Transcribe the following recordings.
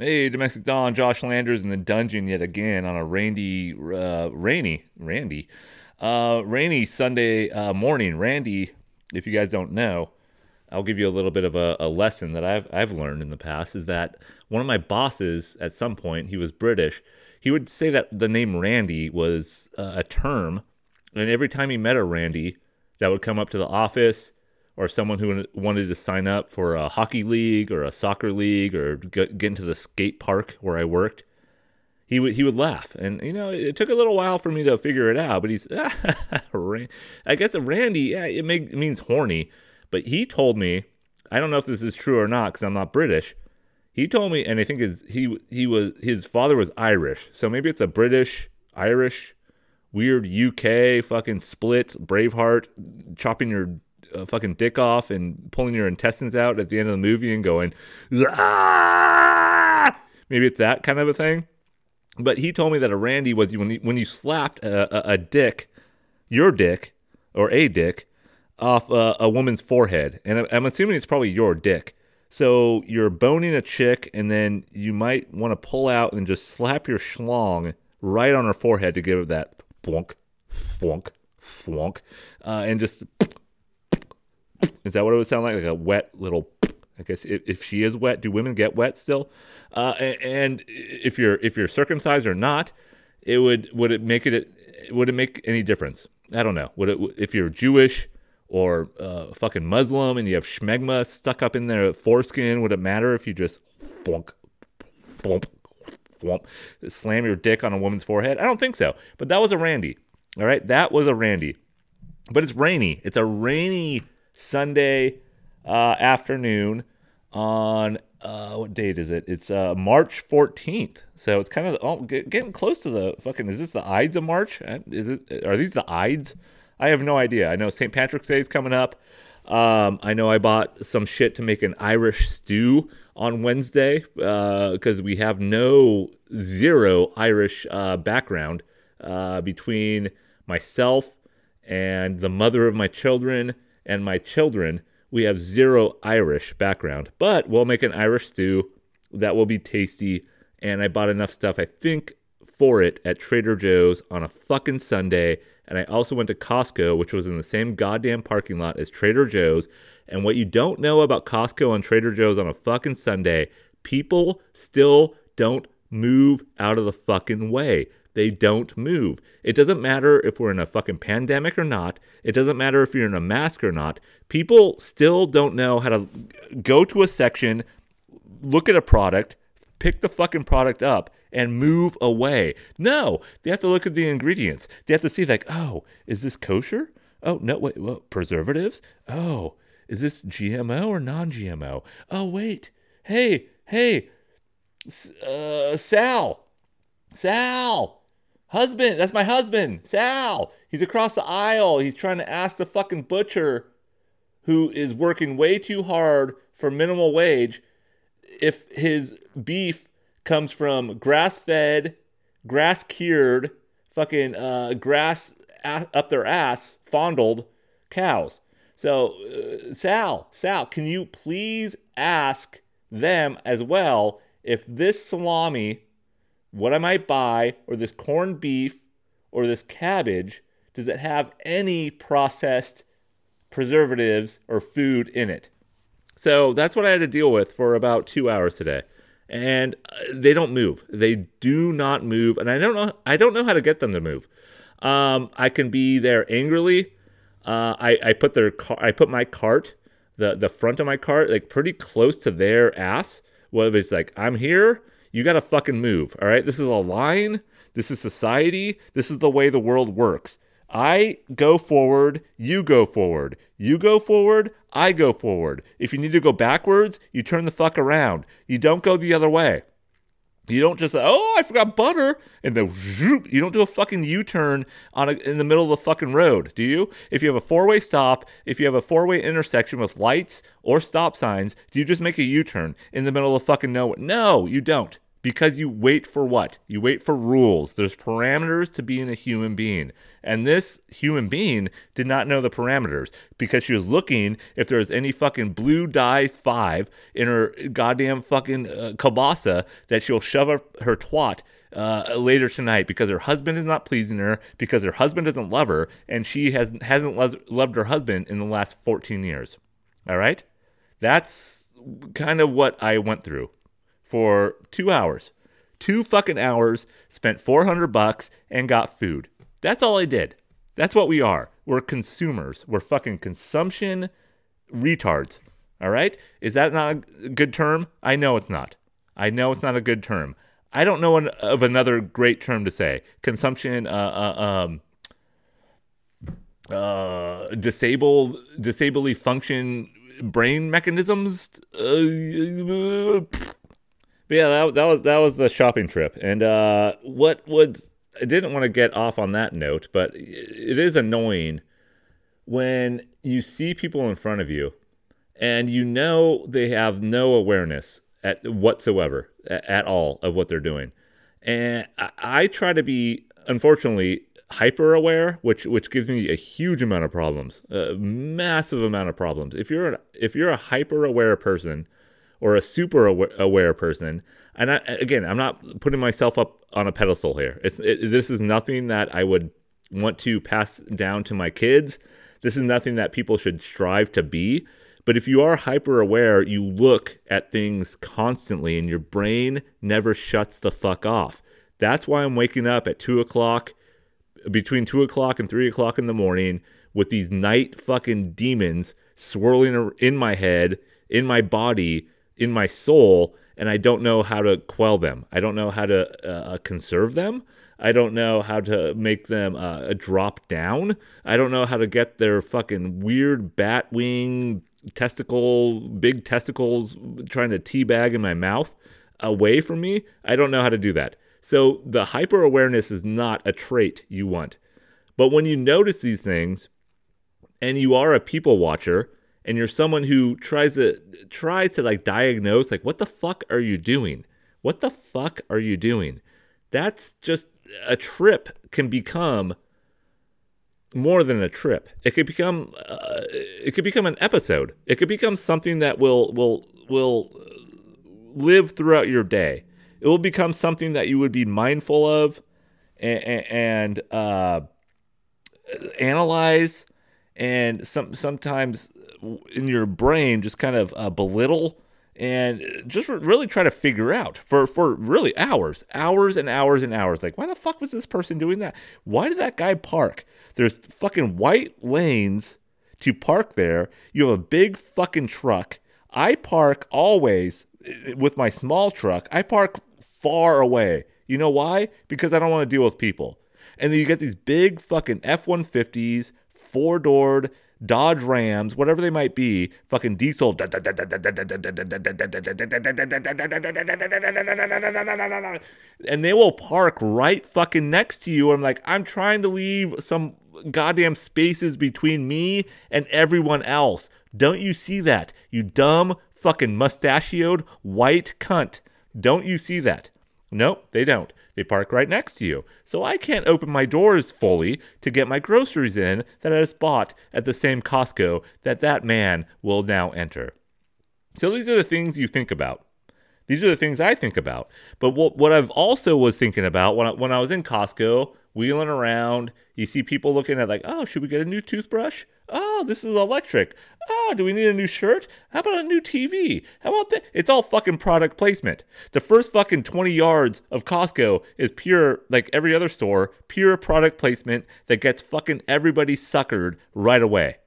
Hey, Domestic Don, Josh Landers in the dungeon yet again on a rainy, uh, rainy, Randy, uh, rainy Sunday uh, morning. Randy, if you guys don't know, I'll give you a little bit of a, a, lesson that I've I've learned in the past is that one of my bosses at some point he was British. He would say that the name Randy was uh, a term, and every time he met a Randy that would come up to the office or someone who wanted to sign up for a hockey league or a soccer league or get, into the skate park where I worked, he would he would laugh, and you know it took a little while for me to figure it out. But he's, I guess Randy, yeah, it, make, it means horny, but he told me, I don't know if this is true or not because I'm not British. He told me, and I think his he he was his father was Irish, so maybe it's a British Irish weird UK fucking split Braveheart chopping your uh, fucking dick off and pulling your intestines out at the end of the movie and going, ah! maybe it's that kind of a thing. But he told me that a Randy was when you, when you slapped a, a, a dick, your dick or a dick, off a, a woman's forehead, and I'm assuming it's probably your dick. So you're boning a chick, and then you might want to pull out and just slap your schlong right on her forehead to give it that thwunk, thwunk, thwunk, uh, and just is that what it would sound like? Like a wet little. I guess if, she is wet, do women get wet still? Uh, and, if you're if you're circumcised or not, it would would it make it would it make any difference? I don't know. Would it if you're Jewish or uh, fucking Muslim and you have schmegma stuck up in their foreskin? Would it matter if you just flunk, flump, flump, slam your dick on a woman's forehead? I don't think so. But that was a Randy. All right, that was a Randy. But it's rainy. It's a rainy Sunday uh, afternoon on uh, what date is it? It's uh, March 14th. So it's kind of oh, getting close to the fucking. Is this the Ides of March? Uh, is it? Are these the Ides? I have no idea. I know St. Patrick's Day is coming up. Um, I know I bought some shit to make an Irish stew on Wednesday because uh, we have no zero Irish uh, background uh, between myself and the mother of my children and my children, we have zero Irish background, but we'll make an Irish stew that will be tasty. And I bought enough stuff, I think, for it at Trader Joe's on a fucking Sunday. And I also went to Costco, which was in the same goddamn parking lot as Trader Joe's. And what you don't know about Costco and Trader Joe's on a fucking Sunday, people still don't move out of the fucking way. They don't move. It doesn't matter if we're in a fucking pandemic or not. It doesn't matter if you're in a mask or not. People still don't know how to go to a section, look at a product, pick the fucking product up, and move away. No, they have to look at the ingredients. They have to see, like, oh, is this kosher? Oh, no, wait, preservatives? Oh, is this GMO or non GMO? Oh, wait, hey, hey, uh, Sal, Sal, Husband, that's my husband, Sal. He's across the aisle. He's trying to ask the fucking butcher who is working way too hard for minimal wage if his beef comes from grass fed, grass cured, fucking uh, grass up their ass fondled cows. So, uh, Sal, Sal, can you please ask them as well if this salami what I might buy, or this corned beef, or this cabbage, does it have any processed preservatives or food in it? So that's what I had to deal with for about two hours today. And uh, they don't move. They do not move, and I don't know. I don't know how to get them to move. Um, I can be there angrily. Uh, I, I put their car. I put my cart, the the front of my cart, like pretty close to their ass. Whether it's like I'm here, you got to fucking move. All right. This is a line. This is society. This is the way the world works. I go forward, you go forward. You go forward, I go forward. If you need to go backwards, you turn the fuck around. You don't go the other way. You don't just "Oh, I forgot butter," and then you don't do a fucking U-turn on a, in the middle of the fucking road, do you? If you have a four-way stop, if you have a four-way intersection with lights or stop signs, do you just make a U-turn in the middle of fucking nowhere? No, you don't. Because you wait for what? You wait for rules. There's parameters to being a human being. And this human being did not know the parameters because she was looking if there was any fucking blue dye five in her goddamn fucking uh, kielbasa that she'll shove her, her twat uh, later tonight because her husband is not pleasing her, because her husband doesn't love her, and she has, hasn't lo- loved her husband in the last 14 years. All right? That's kind of what I went through for two hours. Two fucking hours, spent 400 bucks, and got food. That's all I did. That's what we are. We're consumers. We're fucking consumption retards. All right? Is that not a good term? I know it's not. I know it's not a good term. I don't know an, of another great term to say. Consumption, uh, uh, um, uh, disabled, disably function brain mechanisms. Uh, but yeah, that, that was that was the shopping trip, and uh, what would I didn't want to get off on that note, but it is annoying when you see people in front of you, and you know they have no awareness at whatsoever at all of what they're doing, and I, I try to be unfortunately hyper aware, which which gives me a huge amount of problems, a massive amount of problems. If you're an, if you're a hyper aware person or a super aware person. And I, again, I'm not putting myself up on a pedestal here. It's it, this is nothing that I would want to pass down to my kids. This is nothing that people should strive to be. But if you are hyper aware, you look at things constantly and your brain never shuts the fuck off. That's why I'm waking up at two o'clock, between two o'clock and three o'clock in the morning with these night fucking demons swirling in my head, in my body, in my soul and I don't know how to quell them. I don't know how to uh, conserve them. I don't know how to make them uh, drop down. I don't know how to get their fucking weird bat wing testicle, big testicles trying to teabag in my mouth away from me. I don't know how to do that. So the hyper awareness is not a trait you want. But when you notice these things and you are a people watcher, and you're someone who tries to tries to like diagnose like what the fuck are you doing? What the fuck are you doing? That's just a trip can become more than a trip. It could become uh, it could become an episode. It could become something that will will will live throughout your day. It will become something that you would be mindful of and, and uh, analyze and some sometimes in your brain just kind of uh, belittle and just really try to figure out for for really hours, hours and hours and hours. Like, why the fuck was this person doing that? Why did that guy park? There's fucking white lanes to park there. You have a big fucking truck. I park always eh, with my small truck. I park far away. You know why? Because I don't want to deal with people. And then you get these big fucking F 150s, four doored Dodge Rams, whatever they might be, fucking diesel, and they will park right fucking next to you. I'm like, I'm trying to leave some goddamn spaces between me and everyone else. Don't you see that? You dumb fucking mustachioed white cunt. Don't you see that? Nope, they don't. They park right next to you. So I can't open my doors fully to get my groceries in that I just bought at the same Costco that that man will now enter. So these are the things you think about. These are the things I think about. But what, what I've also was thinking about when I, when I was in Costco, wheeling around, you see people looking at like, oh, should we get a new toothbrush? Oh, this is electric. Oh, do we need a new shirt? How about a new TV? How about that? It's all fucking product placement. The first fucking 20 yards of Costco is pure, like every other store, pure product placement that gets fucking everybody suckered right away.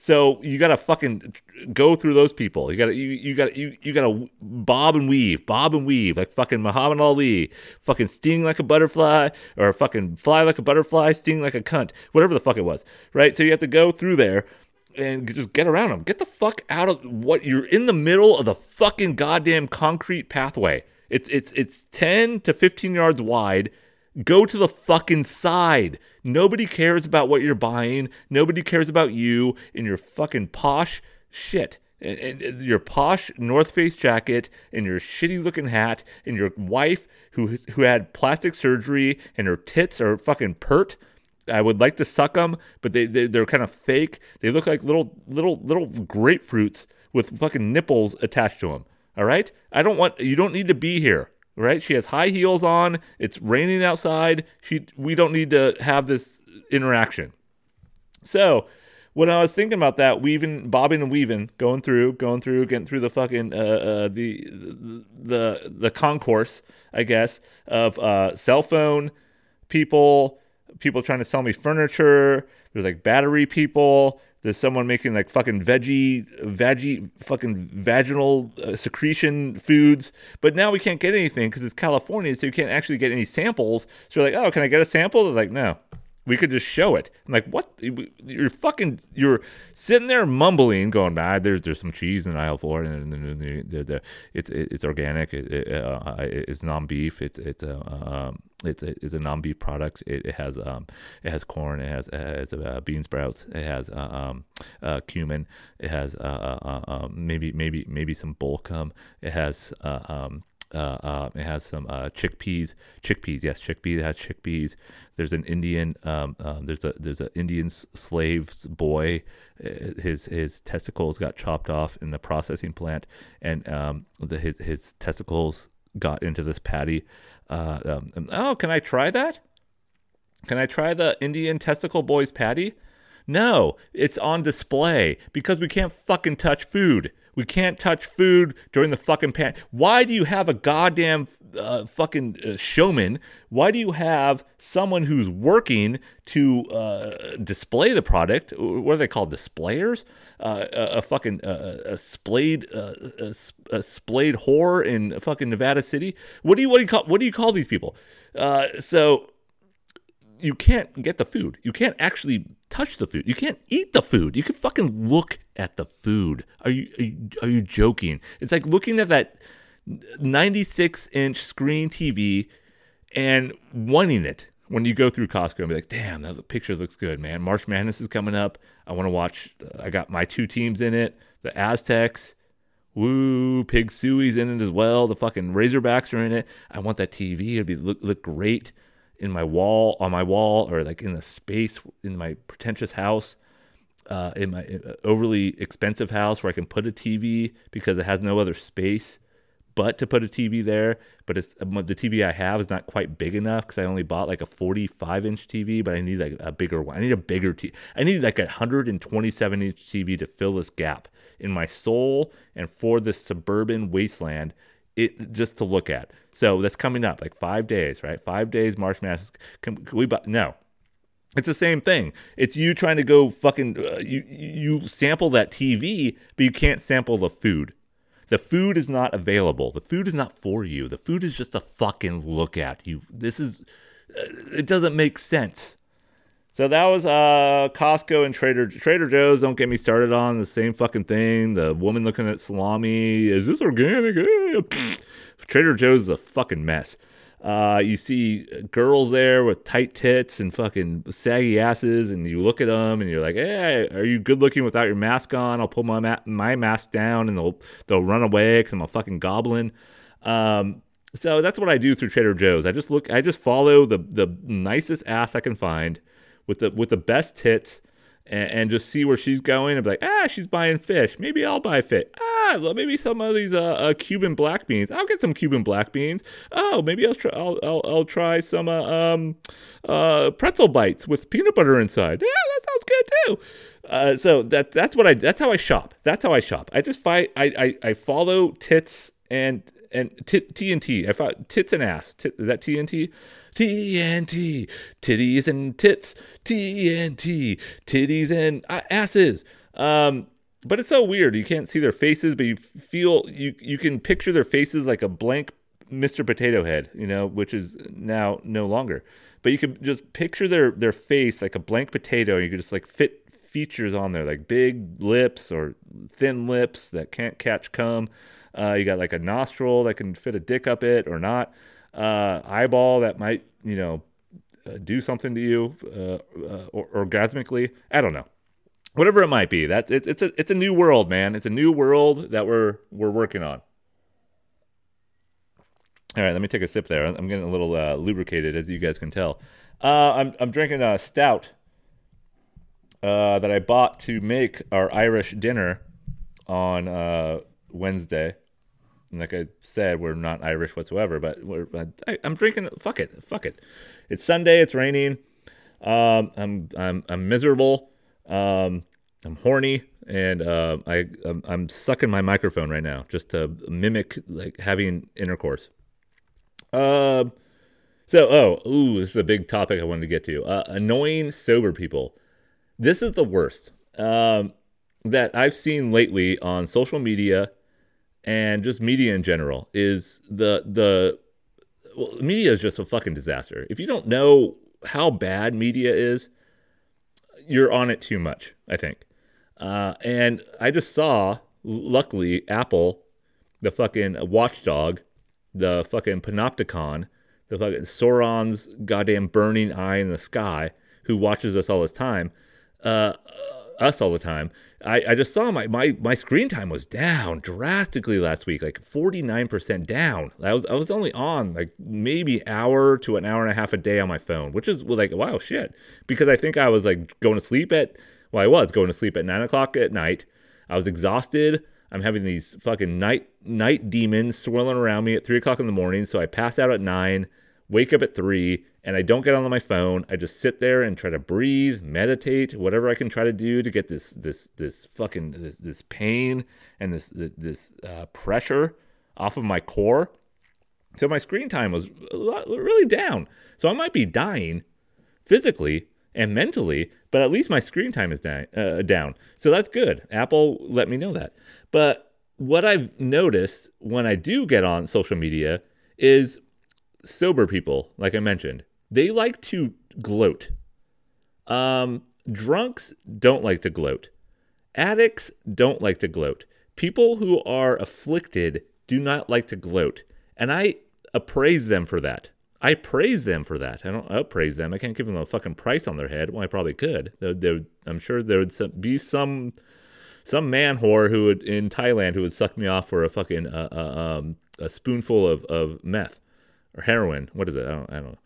So you gotta fucking go through those people. You gotta you you gotta you, you gotta bob and weave, bob and weave like fucking Muhammad Ali, fucking sting like a butterfly, or fucking fly like a butterfly, sting like a cunt, whatever the fuck it was, right? So you have to go through there and just get around them. Get the fuck out of what you're in the middle of the fucking goddamn concrete pathway. It's it's it's ten to fifteen yards wide Go to the fucking side. Nobody cares about what you're buying. Nobody cares about you and your fucking posh shit. and, and your posh North Face jacket and your shitty looking hat and your wife who who had plastic surgery and her tits are fucking pert. I would like to suck them, but they, they they're kind of fake. They look like little little little grapefruits with fucking nipples attached to them. All right, I don't want you don't need to be here. Right? She has high heels on. It's raining outside. She we don't need to have this interaction. So when I was thinking about that, weaving, bobbing and weaving, going through, going through, getting through the fucking uh, uh, the the the concourse, I guess, of uh, cell phone people, people trying to sell me furniture. There's like battery people. There's someone making like fucking veggie, veggie, fucking vaginal uh, secretion foods. But now we can't get anything because it's California, so you can't actually get any samples. So you're like, oh, can I get a sample? They're like, no, we could just show it. I'm like, what? You're fucking. You're sitting there mumbling, going, "Ah, there's there's some cheese in aisle four, and, it's it's organic. It, it, uh, it's non beef. It's it's uh, um, it's it's a non beef product. It, it, has um it has corn. It has it has uh, bean sprouts. It has uh, um uh, cumin. It has uh, uh, uh um, maybe maybe maybe some bulkum. It has um it has some uh, chickpeas. Chickpeas, yes, chickpeas. It has chickpeas. There's an Indian. Um, there's a there's an Indian slave's boy. His his testicles got chopped off in the processing plant, and um, the, his his testicles got into this patty. Uh, um, oh, can I try that? Can I try the Indian testicle boy's patty? No, it's on display because we can't fucking touch food. We can't touch food during the fucking pan. Why do you have a goddamn uh, fucking uh, showman? Why do you have someone who's working to uh, display the product? What are they called? Displayers? Uh, a, fucking uh, a splayed uh, a, a splayed whore in fucking Nevada City. What do you what do you call what do you call these people? so you can't get the food. You can't actually touch the food. You can't eat the food. You can fucking look at the food. Are you are you, are you joking? It's like looking at that 96 inch screen TV and wanting it when you go through Costco and be like, damn, that picture looks good, man. March Madness is coming up. I want to watch. Uh, I got my two teams in it. The Aztecs. Woo, Pig Sooie's in it as well. The fucking Razorbacks are in it. I want that TV. It'd be look look great in my wall on my wall or like in the space in my pretentious house uh, in my uh, overly expensive house where I can put a TV because it has no other space but to put a TV there. But it's um, the TV I have is not quite big enough because I only bought like a 45 inch TV, but I need like a bigger one. I need a bigger TV. I need like a 127 inch TV to fill this gap in my soul and for this suburban wasteland it just to look at. So that's coming up, like five days, right? Five days, March Madness. Can, can we? No, it's the same thing. It's you trying to go fucking. Uh, you you sample that TV, but you can't sample the food. The food is not available. The food is not for you. The food is just a fucking look at. You. This is. Uh, it doesn't make sense. So that was uh, Costco and Trader Trader Joe's. Don't get me started on the same fucking thing. The woman looking at salami. Is this organic? Trader Joe's is a fucking mess. Uh, you see girls there with tight tits and fucking saggy asses, and you look at them and you're like, "Hey, are you good looking without your mask on?" I'll pull my ma- my mask down, and they'll they'll run away because I'm a fucking goblin. Um, so that's what I do through Trader Joe's. I just look, I just follow the the nicest ass I can find with the with the best tits and, and just see where she's going and be like, ah, she's buying fish. Maybe I'll buy fish. Ah, maybe some of these uh, uh, Cuban black beans. I'll get some Cuban black beans. Oh, maybe I'll try. I'll, I'll, I'll try some uh, um, uh, pretzel bites with peanut butter inside. Yeah, that sounds good too. Uh, so that that's what I that's how I shop. That's how I shop. I just find I I, I follow tits and and t- TNT. I thought tits and ass. T- is that TNT? TNT, titties and tits, TNT, titties and asses. Um, but it's so weird. You can't see their faces, but you feel you you can picture their faces like a blank Mr. Potato Head, you know, which is now no longer. But you could just picture their their face like a blank potato. You could just like fit features on there, like big lips or thin lips that can't catch cum. Uh, you got like a nostril that can fit a dick up it or not uh, eyeball that might, you know, uh, do something to you uh, uh, or, orgasmically. I don't know. whatever it might be. That it's it's a it's a new world, man. It's a new world that we're we're working on. All right, let me take a sip there. I'm getting a little uh, lubricated, as you guys can tell. Uh, I'm I'm drinking a stout uh, that I bought to make our Irish dinner on Wednesday. And like I said, we're not Irish whatsoever, but we're, I, am drinking. Fuck it, fuck it. It's Sunday. It's raining. Um, I'm I'm I'm miserable. Um, I'm horny, and uh, I I'm, I'm sucking my microphone right now just to mimic like having intercourse. Um. So, oh, ooh, this is a big topic I wanted to get to. Uh, annoying sober people. This is the worst um, that I've seen lately on social media and just media in general. Is the the well, media is just a fucking disaster. If you don't know how bad media is, you're on it too much. I think. Uh, and I just saw, luckily, Apple, the fucking watchdog, the fucking panopticon, the fucking Sauron's goddamn burning eye in the sky, who watches us all this time, uh, us all the time. I, I just saw my, my my screen time was down drastically last week, like 49% down. I was I was only on like maybe hour to an hour and a half a day on my phone, which is like wow shit. Because I think I was like going to sleep at well, I was going to sleep at nine o'clock at night. I was exhausted. I'm having these fucking night night demons swirling around me at three o'clock in the morning. So I pass out at nine, wake up at three, and I don't get on my phone. I just sit there and try to breathe, meditate, whatever I can try to do to get this this this fucking this, this pain and this this, uh, pressure off of my core. So my screen time was really down. So I might be dying physically and mentally, but at least my screen time is. Uh, down. So that's good. Apple let me know that. But what I've noticed when I do get on social media is sober people, like I mentioned, they like to gloat. Um, drunks don't like to gloat. Addicts don't like to gloat. People who are afflicted do not like to gloat. And I appraise them for that. I praise them for that. I don't uppraise them. I can't give them a fucking price on their head. Well, I probably could. There, I'm sure there would be some some man whore who would in Thailand who would suck me off for a fucking uh, uh, um, a spoonful of, of meth or heroin. What is it? I don't, I don't know.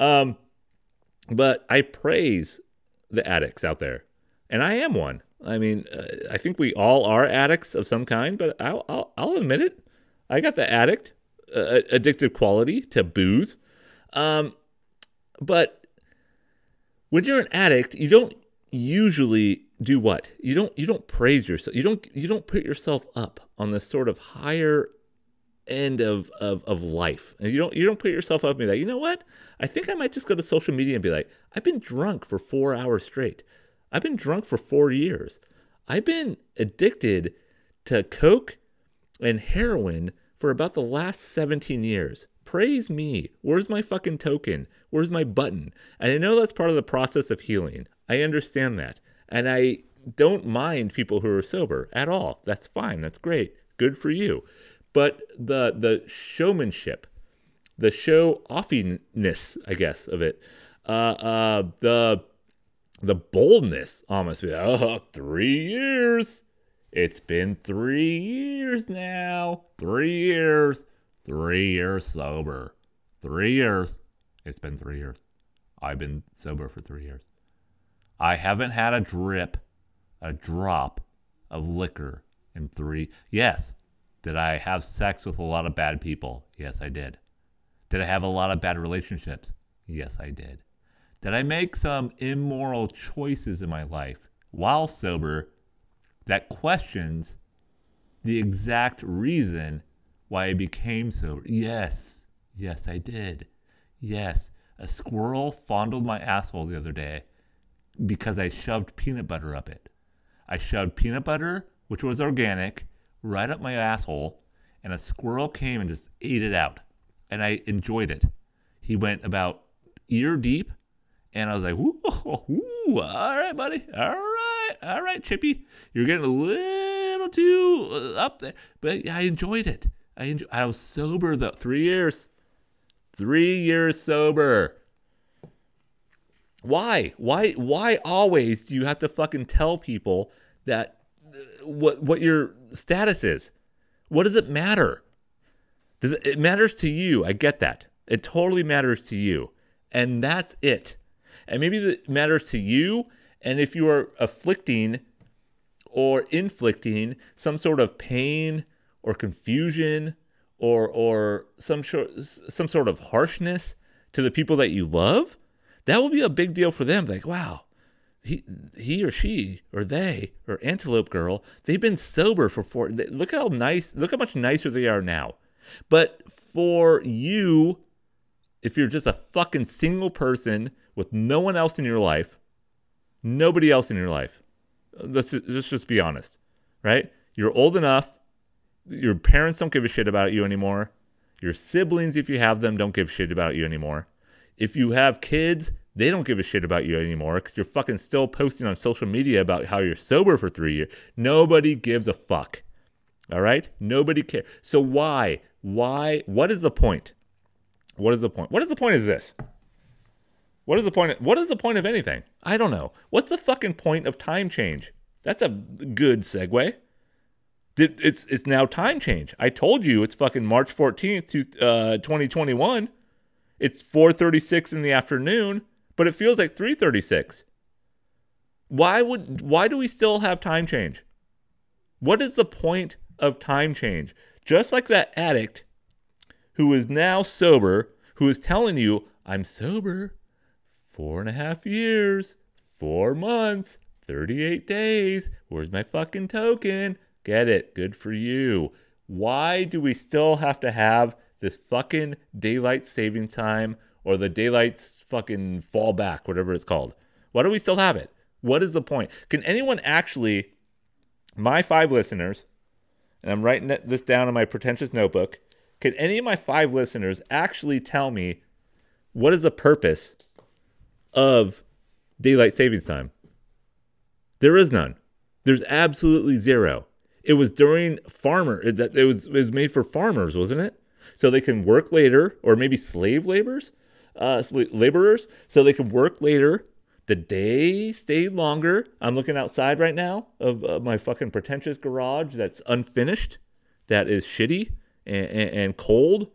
Um, but I praise the addicts out there, and I am one. I mean, uh, I think we all are addicts of some kind, but I'll, I'll, I'll admit it. I got the addict uh, addictive quality to booze. Um, but when you're an addict, you don't usually do what? You don't you don't praise yourself. You don't you don't put yourself up on this sort of higher end of, of, of life. And you don't you don't put yourself up and be like, you know what? I think I might just go to social media and be like, I've been drunk for four hours straight. I've been drunk for four years. I've been addicted to coke and heroin for about the last 17 years. Praise me. Where's my fucking token? Where's my button? And I know that's part of the process of healing. I understand that. And I don't mind people who are sober at all. That's fine. That's great. Good for you. But the the showmanship, the show offiness, I guess, of it, uh, uh, the the boldness almost like, oh, three years. It's been three years now. Three years. Three years sober. Three years. It's been three years. I've been sober for three years. I haven't had a drip, a drop of liquor in three. Yes. Did I have sex with a lot of bad people? Yes, I did. Did I have a lot of bad relationships? Yes, I did. Did I make some immoral choices in my life while sober that questions the exact reason why I became sober. Yes, yes, I did. Yes, a squirrel fondled my asshole the other day because I shoved peanut butter up it. I shoved peanut butter, which was organic, right up my asshole, and a squirrel came and just ate it out. And I enjoyed it. He went about ear deep, and I was like, ooh, ooh all right, buddy, all right, all right, Chippy, you're getting a little too uh, up there, but I enjoyed it. I enjoy, I was sober though, three years, three years sober. Why? Why? Why always do you have to fucking tell people that what what your status is? What does it matter? Does it, it matters to you? I get that. It totally matters to you, and that's it. And maybe it matters to you. And if you are afflicting or inflicting some sort of pain or confusion or or some sort some sort of harshness to the people that you love, that will be a big deal for them. Like, wow, he he or she or they or Antelope Girl, they've been sober for four. Look how nice, look how much nicer they are now. But for you, if you're just a fucking single person with no one else in your life, nobody else in your life, let's just, let's just be honest, right? You're old enough. Your parents don't give a shit about you anymore. Your siblings, if you have them, don't give shit about you anymore. If you have kids, they don't give a shit about you anymore because you're fucking still posting on social media about how you're sober for three years. Nobody gives a fuck. All right? Nobody cares. So why? Why? What is the point? What is the point? What is the point of this? What is the point? Of, what is the point of anything? I don't know. What's the fucking point of time change? That's a good segue. It's it's now time change. I told you it's fucking March 14th, to, uh, 2021. It's 4:36 in the afternoon, but it feels like 3:36. Why would why do we still have time change? What is the point of time change? Just like that addict who is now sober, who is telling you, I'm sober, four and a half years, four months, 38 days. Where's my fucking token? Get it. Good for you. Why do we still have to have this fucking daylight saving time or the daylight's fucking fall back, whatever it's called? Why do we still have it? What is the point? Can anyone actually, my five listeners, and I'm writing this down in my pretentious notebook, can any of my five listeners actually tell me what is the purpose of daylight savings time? There is none. There's absolutely zero. It was during farmer it was it was made for farmers, wasn't it? So they can work later, or maybe slave laborers, uh, laborers, so they can work later. The day stayed longer. I'm looking outside right now of uh, my fucking pretentious garage that's unfinished, that is shitty and, and, and cold,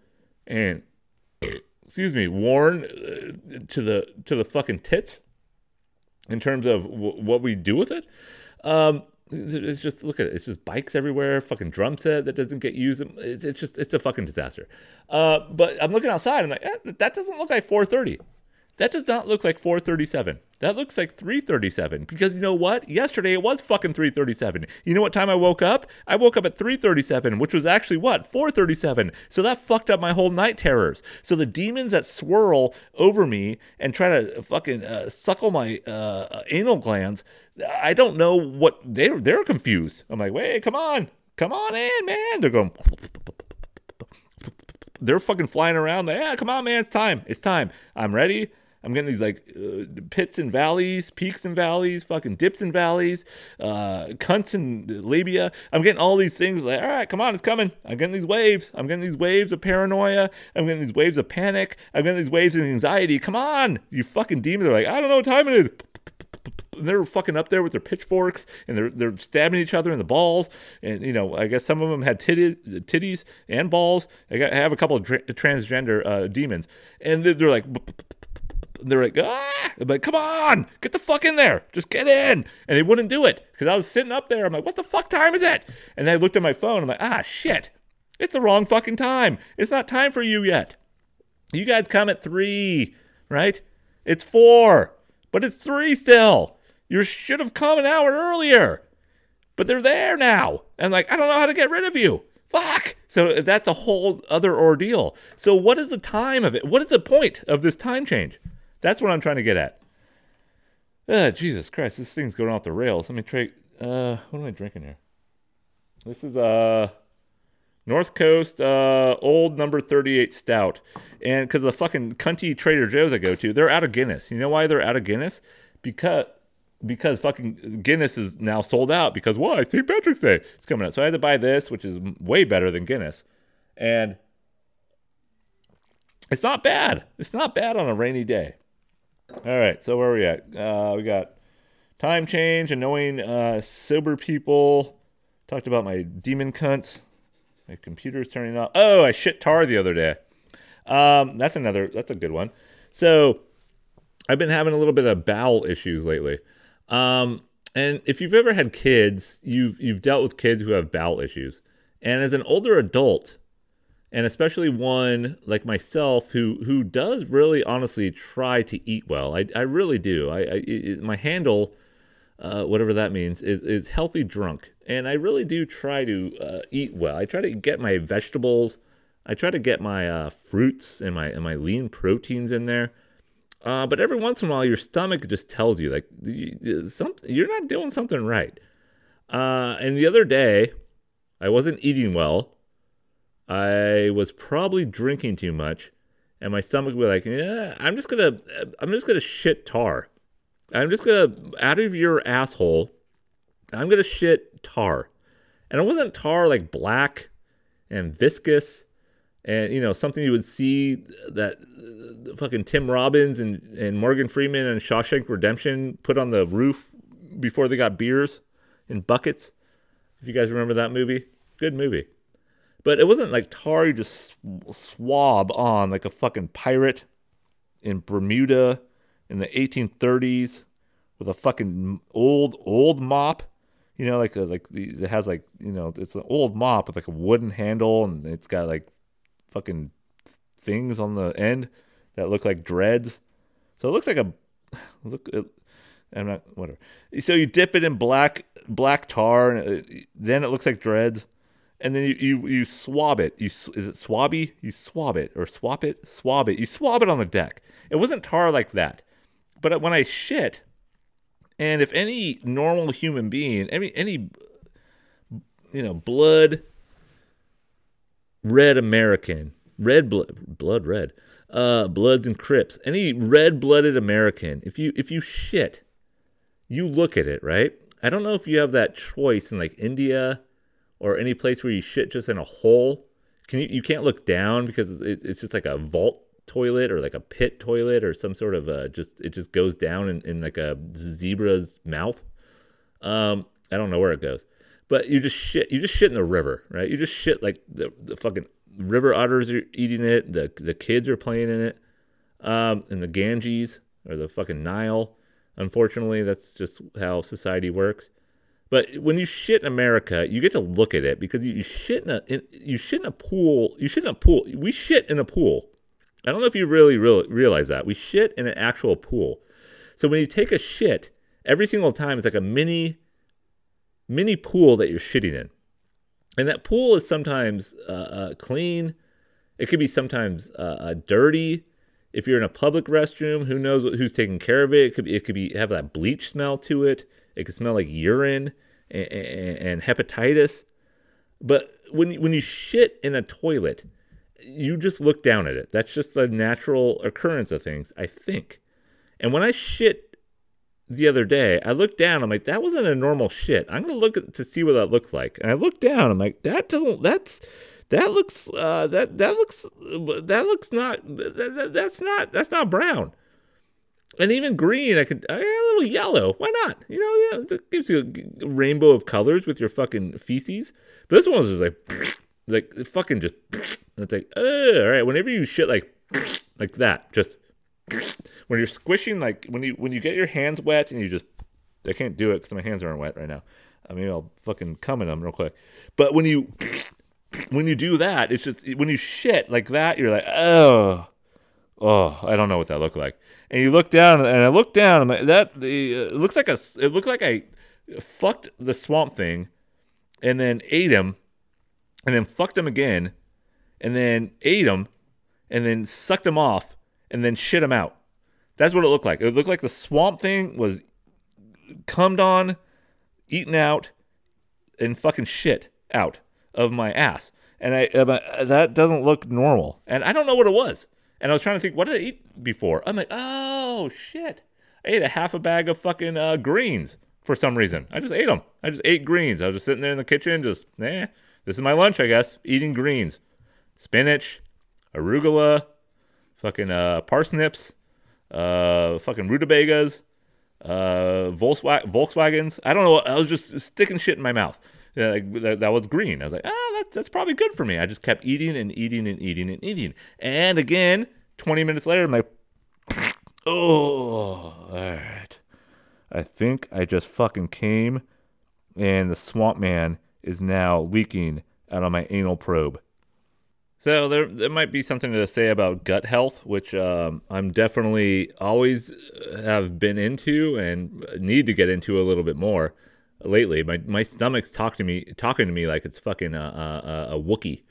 and excuse me, worn uh, to the to the fucking tits in terms of w- what we do with it. Um, it's just look at it. It's just bikes everywhere. Fucking drum set that doesn't get used. It's, it's just it's a fucking disaster. Uh, but I'm looking outside. I'm like, eh, that doesn't look like 4:30. That does not look like 437. That looks like 337 because you know what? Yesterday it was fucking 337. You know what time I woke up? I woke up at 337, which was actually what? 437. So that fucked up my whole night terrors. So the demons that swirl over me and try to fucking uh, suckle my uh, anal glands, I don't know what they're they're confused. I'm like, "Wait, come on. Come on in, man." They're going they're fucking flying around. Like, yeah, come on, man, it's time. It's time. I'm ready. I'm getting these like uh, pits and valleys, peaks and valleys, fucking dips and valleys, uh, cunts and labia. I'm getting all these things. Like, all right, come on, it's coming. I'm getting these waves. I'm getting these waves of paranoia. I'm getting these waves of panic. I'm getting these waves of anxiety. Come on, you fucking demons are like, I don't know what time it is. They're fucking up there with their pitchforks and they're they're stabbing each other in the balls. And you know, I guess some of them had titties, titties and balls. I, got, I have a couple of tra- transgender uh, demons, and they're, they're like they're like, ah, I'm like, come on, get the fuck in there, just get in. And they wouldn't do it because I was sitting up there. I'm like, what the fuck time is it? And I looked at my phone. I'm like, ah, shit, it's the wrong fucking time. It's not time for you yet. You guys come at three, right? It's four, but it's three still. You should have come an hour earlier, but they're there now. And like, I don't know how to get rid of you. Fuck. So that's a whole other ordeal. So what is the time of it? What is the point of this time change? That's what I'm trying to get at. Uh, Jesus Christ, this thing's going off the rails. Let me try. Uh, what am I drinking here? This is uh North Coast uh old number 38 stout. And because the fucking cunty Trader Joe's I go to, they're out of Guinness. You know why they're out of Guinness? Because because fucking Guinness is now sold out because why? St. Patrick's Day. It's coming out. So I had to buy this, which is way better than Guinness. And it's not bad. It's not bad on a rainy day. All right, so where are we at? Uh, we got time change, annoying uh, sober people. Talked about my demon cunts. My computer's turning off. Oh, I shit tar the other day. Um, that's another. That's a good one. So, I've been having a little bit of bowel issues lately. Um, and if you've ever had kids, you've you've dealt with kids who have bowel issues. And as an older adult, and especially one like myself who who does really honestly try to eat well. I, I really do. I, I it, my handle, uh, whatever that means, is is healthy drunk, and I really do try to uh, eat well. I try to get my vegetables. I try to get my uh, fruits and my and my lean proteins in there. Uh, but every once in a while, your stomach just tells you like you, some, you're not doing something right. Uh, and the other day, I wasn't eating well I was probably drinking too much, and my stomach would be like, "Yeah, I'm just gonna, I'm just gonna shit tar. I'm just gonna out of your asshole. I'm gonna shit tar." And it wasn't tar like black and viscous, and you know something you would see that uh, fucking Tim Robbins and and Morgan Freeman and Shawshank Redemption put on the roof before they got beers in buckets. If you guys remember that movie, good movie. But it wasn't like tar you just swab on like a fucking pirate in Bermuda in the 1830s with a fucking old old mop. You know, like a, like the, it has like you know it's an old mop with like a wooden handle and it's got like fucking things on the end that look like dreads. So it looks like a look. It, I'm not whatever. So you dip it in black black tar, and it, then it looks like dreads and then you, you, you swab it. You is it swabby? You swab it or swap it, swab it. You swab it on the deck. It wasn't tar like that, but when I shit, and if any normal human being, any any you know blood red American, red blood, blood red, uh, Bloods and Crips, any red blooded American, if you if you shit, you look at it right. I don't know if you have that choice in like India or any place where you shit just in a hole. Can you you can't look down because it's, it's just like a vault toilet or like a pit toilet or some sort of uh just it just goes down in, in like a zebra's mouth. Um, I don't know where it goes, but you just shit. You just shit in the river, right? You just shit like the the fucking river otters are eating it. The the kids are playing in it. Um, and the Ganges or the fucking Nile. Unfortunately, that's just how society works. But when you shit in America, you get to look at it because you, you shit in a in, you shit in a pool. You shit in a pool. We shit in a pool. I don't know if you really, really realize that we shit in an actual pool. So when you take a shit, every single time it's like a mini mini pool that you're shitting in, and that pool is sometimes uh, uh, clean. It could be sometimes uh, uh dirty. If you're in a public restroom, who knows who's taking care of it? It could be, it could be have that bleach smell to it. It could smell like urine and, and, and hepatitis. But when when you shit in a toilet, you just look down at it. That's just the natural occurrence of things, I think. And when I shit the other day, I looked down. I'm like, that wasn't a normal shit. I'm gonna look at, to see what that looks like. And I looked down. I'm like, that doesn't. That's that looks. Uh, that that looks. That looks not. That, that, that's not. That's not brown and even green, I could I, a little yellow. Why not? You know, yeah, it gives you a rainbow of colors with your fucking feces. But this one was just like, like fucking just. It's like, uh, all right. Whenever you shit like, like that, just when you're squishing, like when you when you get your hands wet and you just, I can't do it because my hands aren't wet right now. Uh, I mean, I'll fucking come in them real quick. But when you when you do that, it's just when you shit like that, you're like, oh, oh, I don't know what that looked like and you look down, and I look down, and that it looks like a it looked like I fucked the swamp thing, and then ate him, and then fucked him again, and then ate him, and then sucked him off, and then shit him out. That's what it looked like. It looked like the swamp thing was cummed on, eaten out, and fucking shit out of my ass. And I uh, that doesn't look normal. And I don't know what it was. And I was trying to think, what did I eat before? I'm like, oh shit, I ate a half a bag of fucking uh, greens for some reason. I just ate them. I just ate greens. I was just sitting there in the kitchen, just eh, this is my lunch, I guess, eating greens, spinach, arugula, fucking uh, parsnips, uh, fucking rutabagas, uh, Volkswagen, Volkswagens. I don't know. I was just sticking shit in my mouth. Yeah, like, that, that was green. I was like, ah, that's that's probably good for me. I just kept eating and eating and eating and eating. And again, 20 minutes later, I'm like, oh, all right. I think I just fucking came, and the swamp man is now leaking out of my anal probe. So there, there might be something to say about gut health, which um, I'm definitely always have been into and need to get into a little bit more lately. My my stomach's talking to me, talking to me like it's fucking a a, a Wookie,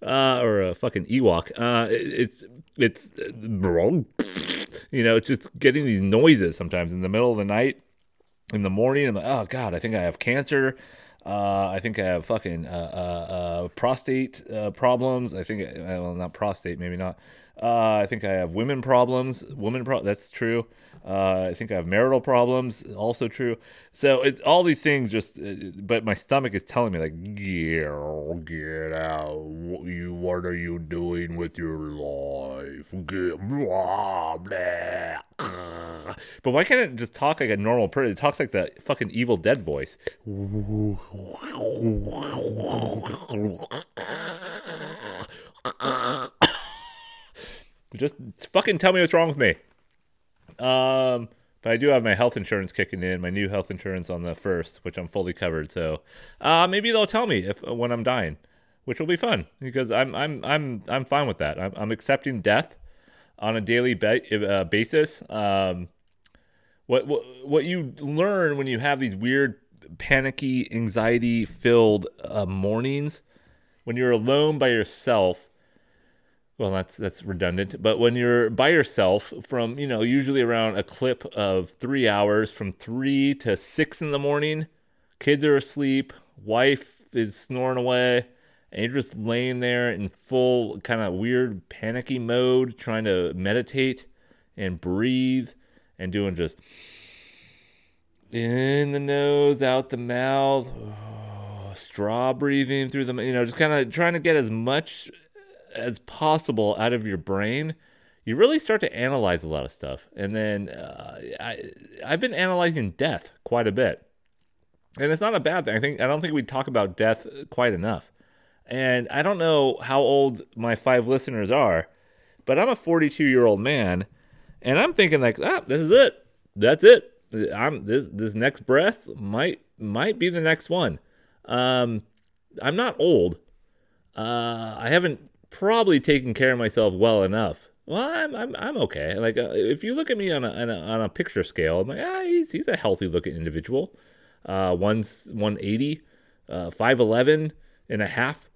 uh, or a fucking Ewok. Uh, it's it's you know, it's just getting these noises sometimes in the middle of the night, in the morning. I'm like, oh god, I think I have cancer. Uh, I think I have fucking uh, uh, uh prostate uh, problems. I think, well, not prostate, maybe not. I think I have women problems. Women pro- that's true. I think I have marital problems. Also true. So it's all these things. Just, but my stomach is telling me like, get, get out. You, what are you doing with your life? Get, blah, blah. But why can't it just talk like a normal person? It talks like the fucking Evil Dead voice. Just fucking tell me what's wrong with me. Um, but I do have my health insurance kicking in, my new health insurance on the first, which I'm fully covered. So uh, maybe they'll tell me if when I'm dying, which will be fun because I'm I'm I'm I'm fine with that. I'm, I'm accepting death on a daily uh, basis. Um, what what what you learn when you have these weird, panicky, anxiety filled uh, mornings when you're alone by yourself well that's that's redundant but when you're by yourself from you know usually around a clip of three hours from three to six in the morning kids are asleep wife is snoring away and you're just laying there in full kind of weird panicky mode trying to meditate and breathe and doing just in the nose out the mouth straw breathing through the you know just kind of trying to get as much as possible out of your brain, you really start to analyze a lot of stuff. And then uh, I, I've been analyzing death quite a bit, and it's not a bad thing. I think I don't think we talk about death quite enough. And I don't know how old my five listeners are, but I'm a 42 year old man, and I'm thinking like, ah, this is it. That's it. I'm this this next breath might might be the next one. Um, I'm not old. Uh, I haven't probably taken care of myself well enough. Well, I'm I'm, I'm okay. Like uh, if you look at me on a, on a, on a picture scale, I'm like ah he's he's a healthy looking individual. Uh, one's 180, uh, 5'11 and a half,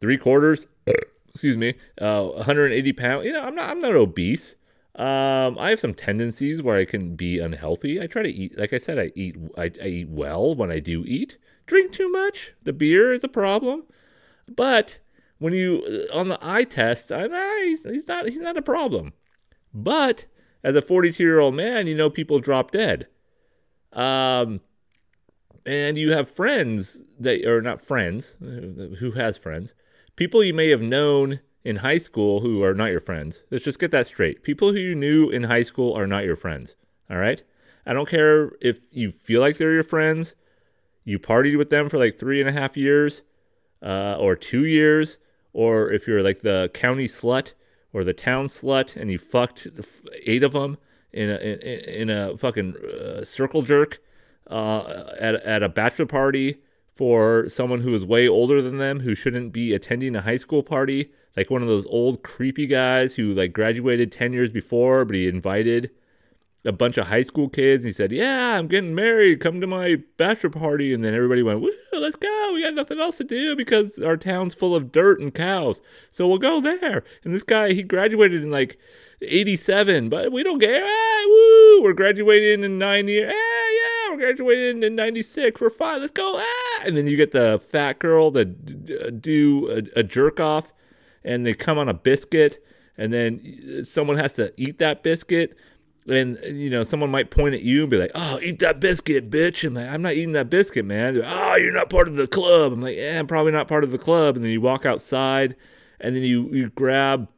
three quarters. excuse me, uh, 180 pounds. You know, I'm not I'm not obese. Um, I have some tendencies where I can be unhealthy. I try to eat, like I said, I eat I, I eat well when I do eat. Drink too much. The beer is a problem, but when you uh, on the eye test, I'm, ah, he's, he's not he's not a problem. But as a 42 year old man, you know people drop dead. Um, and you have friends that are not friends. Uh, who has friends? People you may have known in high school who are not your friends. Let's just get that straight. People who you knew in high school are not your friends. All right. I don't care if you feel like they're your friends. You partied with them for like three and a half years, uh, or two years or if you're like the county slut or the town slut and you fucked eight of them in a in, in a fucking uh, circle jerk uh, at at a bachelor party for someone who is way older than them who shouldn't be attending a high school party like one of those old creepy guys who like graduated 10 years before but he invited a bunch of high school kids and he said, Yeah, I'm getting married. Come to my bachelor party. And then everybody went, Woo, let's go. We got nothing else to do because our town's full of dirt and cows. So we'll go there. And this guy, he graduated in like 87, but we don't care. Ah, woo, we're graduating in nine years. Ah, yeah, we're graduating in 96. We're fine. Let's go. And then you get the fat girl to do a, a jerk off and they come on a biscuit. And then uh, someone has to eat that biscuit and you know someone might point at you and be like, "Oh, eat that biscuit, bitch!" I'm like, "I'm not eating that biscuit, man." Like, oh, you're not part of the club. I'm like, "Yeah, I'm probably not part of the club." And then you walk outside, and then you you grab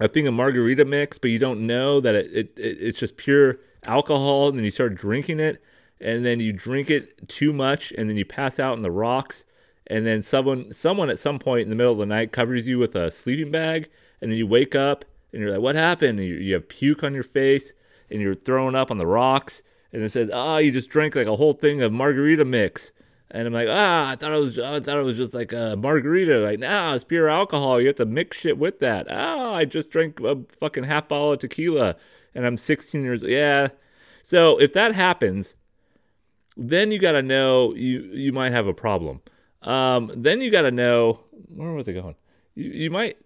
a thing of margarita mix, but you don't know that it, it, it it's just pure alcohol, and then you start drinking it, and then you drink it too much, and then you pass out in the rocks, and then someone someone at some point in the middle of the night covers you with a sleeping bag, and then you wake up and you're like, "What happened?" You, you have puke on your face and you're throwing up on the rocks, and it says, "Ah, oh, you just drank like a whole thing of margarita mix." And I'm like, ah, I thought it was, I thought it was just like a margarita. Like, nah, it's pure alcohol. You have to mix shit with that. Ah, I just drank a fucking half bottle of tequila, and I'm 16 years. Yeah. So if that happens, then you got to know you you might have a problem. Um, then you got to know where was it going? You you might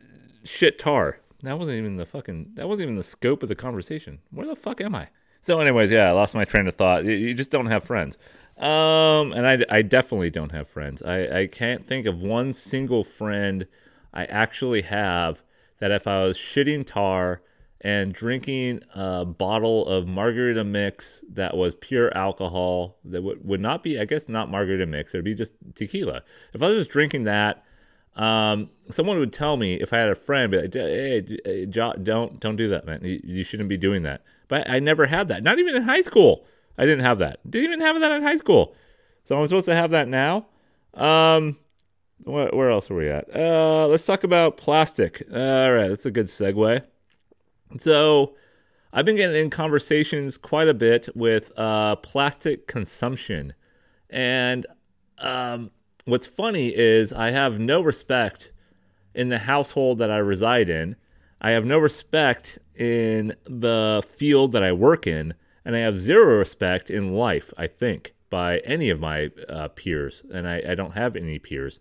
shit tar. That wasn't even the fucking. That wasn't even the scope of the conversation. Where the fuck am I? So, anyways, yeah, I lost my train of thought. You, you just don't have friends. Um, and I, I definitely don't have friends. I, I can't think of one single friend I actually have that if I was shitting tar and drinking a bottle of margarita mix that was pure alcohol, that would, would not be, I guess, not margarita mix, it would be just tequila. If I was just drinking that um, someone would tell me if I had a friend, be like, "Hey, don't don't do that, man. You, shouldn't be doing that." But I never had that. Not even in high school. I didn't have that. Didn't even have that in high school. So I'm supposed to have that now. Um, where, where else are we at? Uh, let's talk about plastic. All right, that's a good segue. So I've been getting in conversations quite a bit with uh, plastic consumption, and um, what's funny is I have no respect in the household that I reside in. I have no respect in the field that I work in, and I have zero respect in life, I think, by any of my uh, peers. And I, I, don't have any peers.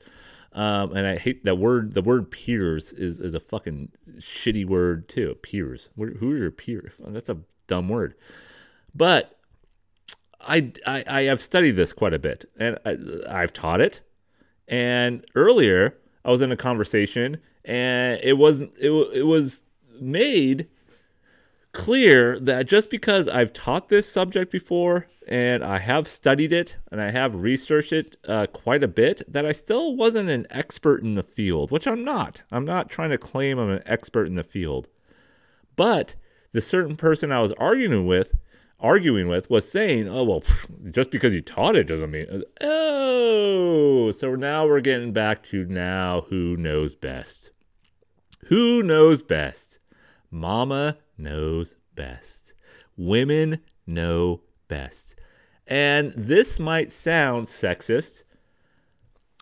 Um, and I hate that word. The word peers is, is a fucking shitty word, too. Peers. Who are your peers? That's a dumb word. But I, I, I have studied this quite a bit, and I, I've taught it. And earlier, I was in a conversation, and it wasn't. It, it was made clear that just because I've taught this subject before and I have studied it and I have researched it uh, quite a bit, that I still wasn't an expert in the field, which I'm not. I'm not trying to claim I'm an expert in the field. But the certain person I was arguing with arguing with was saying, oh, well, just because you taught it doesn't mean. Oh, so now we're getting back to now who knows best. Who knows best? Mama knows best. Women know best. And this might sound sexist,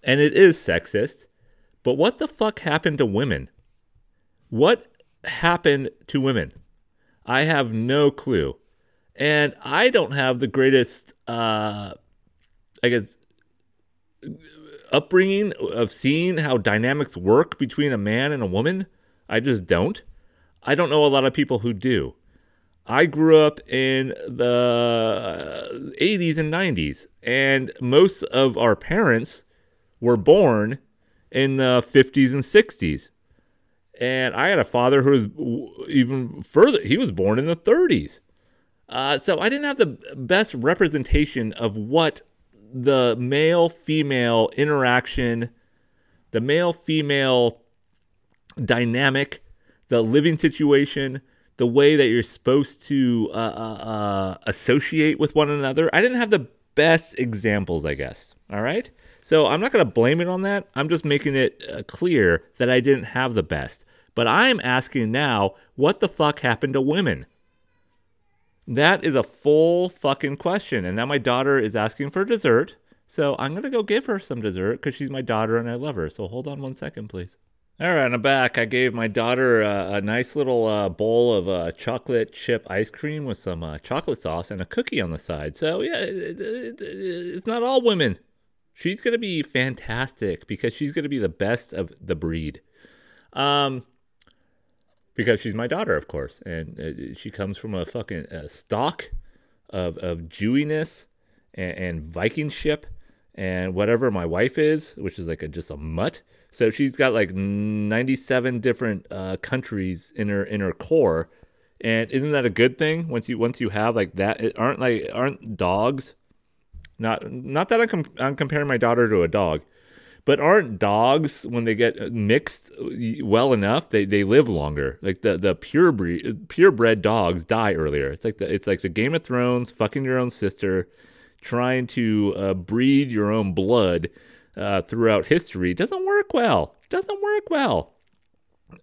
and it is sexist, but what the fuck happened to women? What happened to women? I have no clue. And I don't have the greatest, uh, I guess, upbringing of seeing how dynamics work between a man and a woman. I just don't. I don't know a lot of people who do. I grew up in the 80s and 90s, and most of our parents were born in the 50s and 60s. And I had a father who was even further, he was born in the 30s. Uh, so I didn't have the best representation of what the male female interaction, the male female dynamic, the living situation, the way that you're supposed to uh, uh, uh, associate with one another. I didn't have the best examples, I guess. All right. So I'm not going to blame it on that. I'm just making it uh, clear that I didn't have the best. But I'm asking now, what the fuck happened to women? That is a full fucking question. And now my daughter is asking for dessert. So I'm going to go give her some dessert because she's my daughter and I love her. So hold on one second, please. All right, I'm back. I gave my daughter uh, a nice little uh, bowl of uh, chocolate chip ice cream with some uh, chocolate sauce and a cookie on the side. So, yeah, it, it, it, it's not all women. She's going to be fantastic because she's going to be the best of the breed. Um, because she's my daughter, of course, and uh, she comes from a fucking uh, stock of of Jewiness and, and Viking ship and whatever my wife is, which is like a, just a mutt. So she's got like 97 different uh, countries in her in her core, And isn't that a good thing once you once you have like that? It, aren't like aren't dogs? Not not that I'm, com- I'm comparing my daughter to a dog, but aren't dogs when they get mixed well enough they, they live longer? Like the the pure breed, purebred dogs die earlier. It's like the it's like the Game of Thrones fucking your own sister, trying to uh, breed your own blood uh, throughout history. Doesn't work well. Doesn't work well.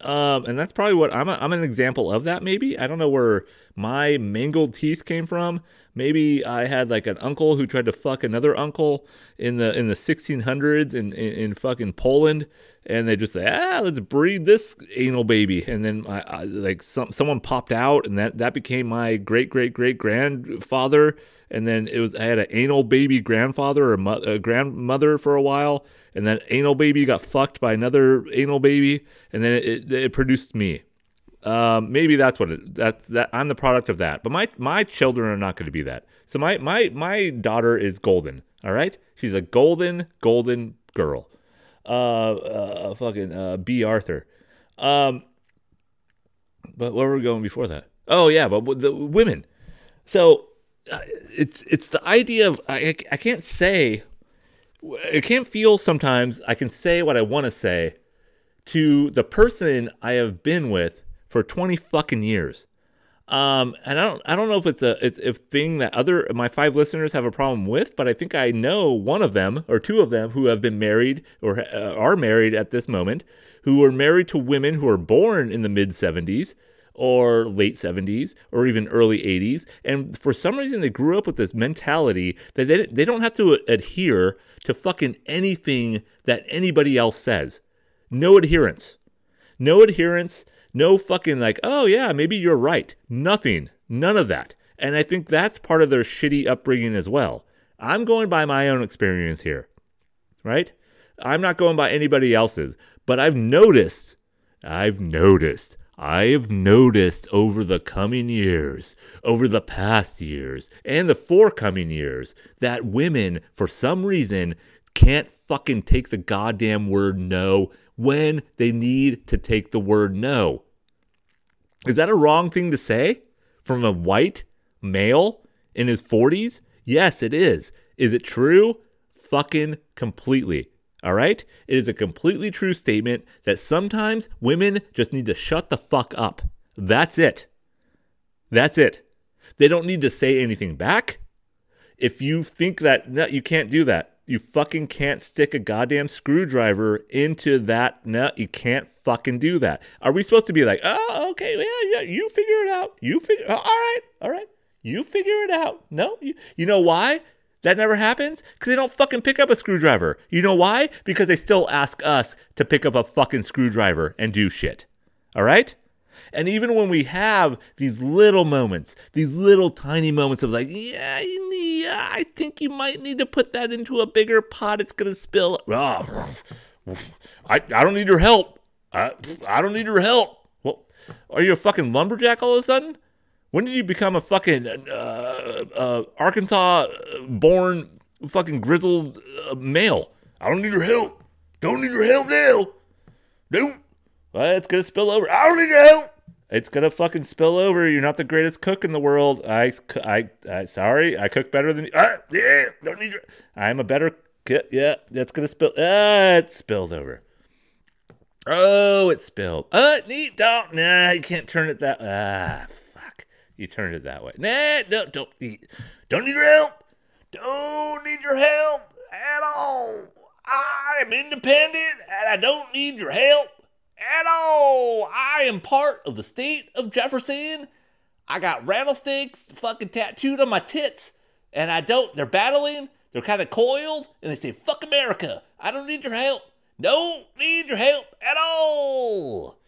Um, and that's probably what I'm. A, I'm an example of that. Maybe I don't know where my mangled teeth came from. Maybe I had like an uncle who tried to fuck another uncle in the in the 1600s in in, in fucking Poland, and they just say, ah, let's breed this anal baby, and then I, I, like some someone popped out, and that that became my great great great grandfather, and then it was I had an anal baby grandfather or mo- a grandmother for a while and then anal baby got fucked by another anal baby, and then it, it, it produced me. Um, maybe that's what it. That's that. I'm the product of that. But my my children are not going to be that. So my my my daughter is golden. All right, she's a golden golden girl. Uh, uh fucking uh, Bea Arthur. Um, but where were we going before that? Oh yeah, but the women. So uh, it's it's the idea of I I can't say it can't feel sometimes I can say what I want to say to the person I have been with for 20 fucking years. Um, and I don't, I don't know if it's a, it's a thing that other my five listeners have a problem with, but I think I know one of them or two of them who have been married or uh, are married at this moment, who are married to women who are born in the mid 70s or late 70s or even early 80s. And for some reason, they grew up with this mentality that they, they don't have to adhere to fucking anything that anybody else says. No adherence. No adherence. No fucking like, oh yeah, maybe you're right. Nothing. None of that. And I think that's part of their shitty upbringing as well. I'm going by my own experience here, right? I'm not going by anybody else's, but I've noticed, I've noticed I have noticed over the coming years, over the past years, and the forthcoming years, that women, for some reason, can't fucking take the goddamn word no when they need to take the word no. Is that a wrong thing to say from a white male in his 40s? Yes, it is. Is it true? Fucking completely. All right? It is a completely true statement that sometimes women just need to shut the fuck up. That's it. That's it. They don't need to say anything back. If you think that, no, you can't do that. You fucking can't stick a goddamn screwdriver into that nut. You can't fucking do that. Are we supposed to be like, oh, okay, yeah, yeah, you figure it out. You figure, all right, all right. You figure it out. No, you, you know why? That never happens because they don't fucking pick up a screwdriver. You know why? Because they still ask us to pick up a fucking screwdriver and do shit. All right? And even when we have these little moments, these little tiny moments of like, yeah, I think you might need to put that into a bigger pot. It's gonna spill. Oh, I, I don't need your help. I, I don't need your help. Well, are you a fucking lumberjack all of a sudden? When did you become a fucking uh, uh, Arkansas born fucking grizzled uh, male? I don't need your help. Don't need your help now. Nope. Well, it's gonna spill over. I don't need your help. It's gonna fucking spill over. You're not the greatest cook in the world. I, I, I sorry. I cook better than you. Ah, yeah. Don't need your. I'm a better. Yeah, that's gonna spill. Ah, it spilled over. Oh, it spilled. Uh, neat. Don't. Nah, you can't turn it that. Ah, you turned it that way. Nah, no, don't don't need your help. Don't need your help at all. I am independent and I don't need your help at all. I am part of the state of Jefferson. I got rattlesnakes fucking tattooed on my tits, and I don't. They're battling. They're kind of coiled, and they say, "Fuck America." I don't need your help. Don't need your help at all.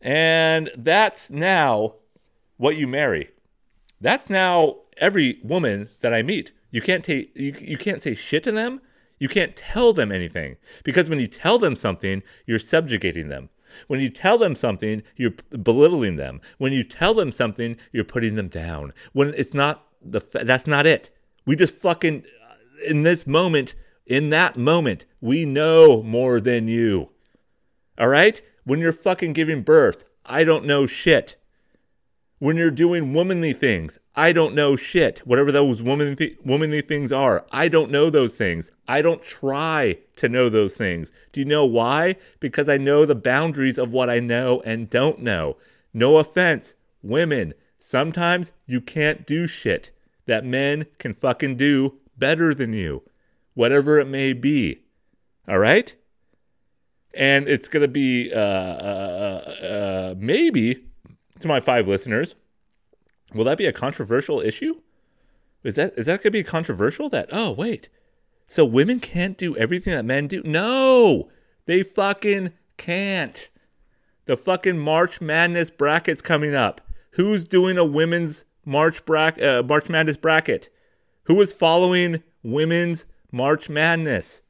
And that's now what you marry. That's now every woman that I meet. You can't take you, you can't say shit to them. You can't tell them anything because when you tell them something, you're subjugating them. When you tell them something, you're belittling them. When you tell them something, you're putting them down. When it's not the that's not it. We just fucking uh, in this moment, in that moment, we know more than you. All right? When you're fucking giving birth, I don't know shit. When you're doing womanly things. I don't know shit. Whatever those womanly, womanly things are, I don't know those things. I don't try to know those things. Do you know why? Because I know the boundaries of what I know and don't know. No offense, women, sometimes you can't do shit that men can fucking do better than you, whatever it may be. All right? And it's going to be uh, uh, uh, maybe to my five listeners, will that be a controversial issue? Is that is that going to be controversial? That oh wait, so women can't do everything that men do? No, they fucking can't. The fucking March Madness bracket's coming up. Who's doing a women's March bracket? Uh, March Madness bracket? Who is following women's March Madness?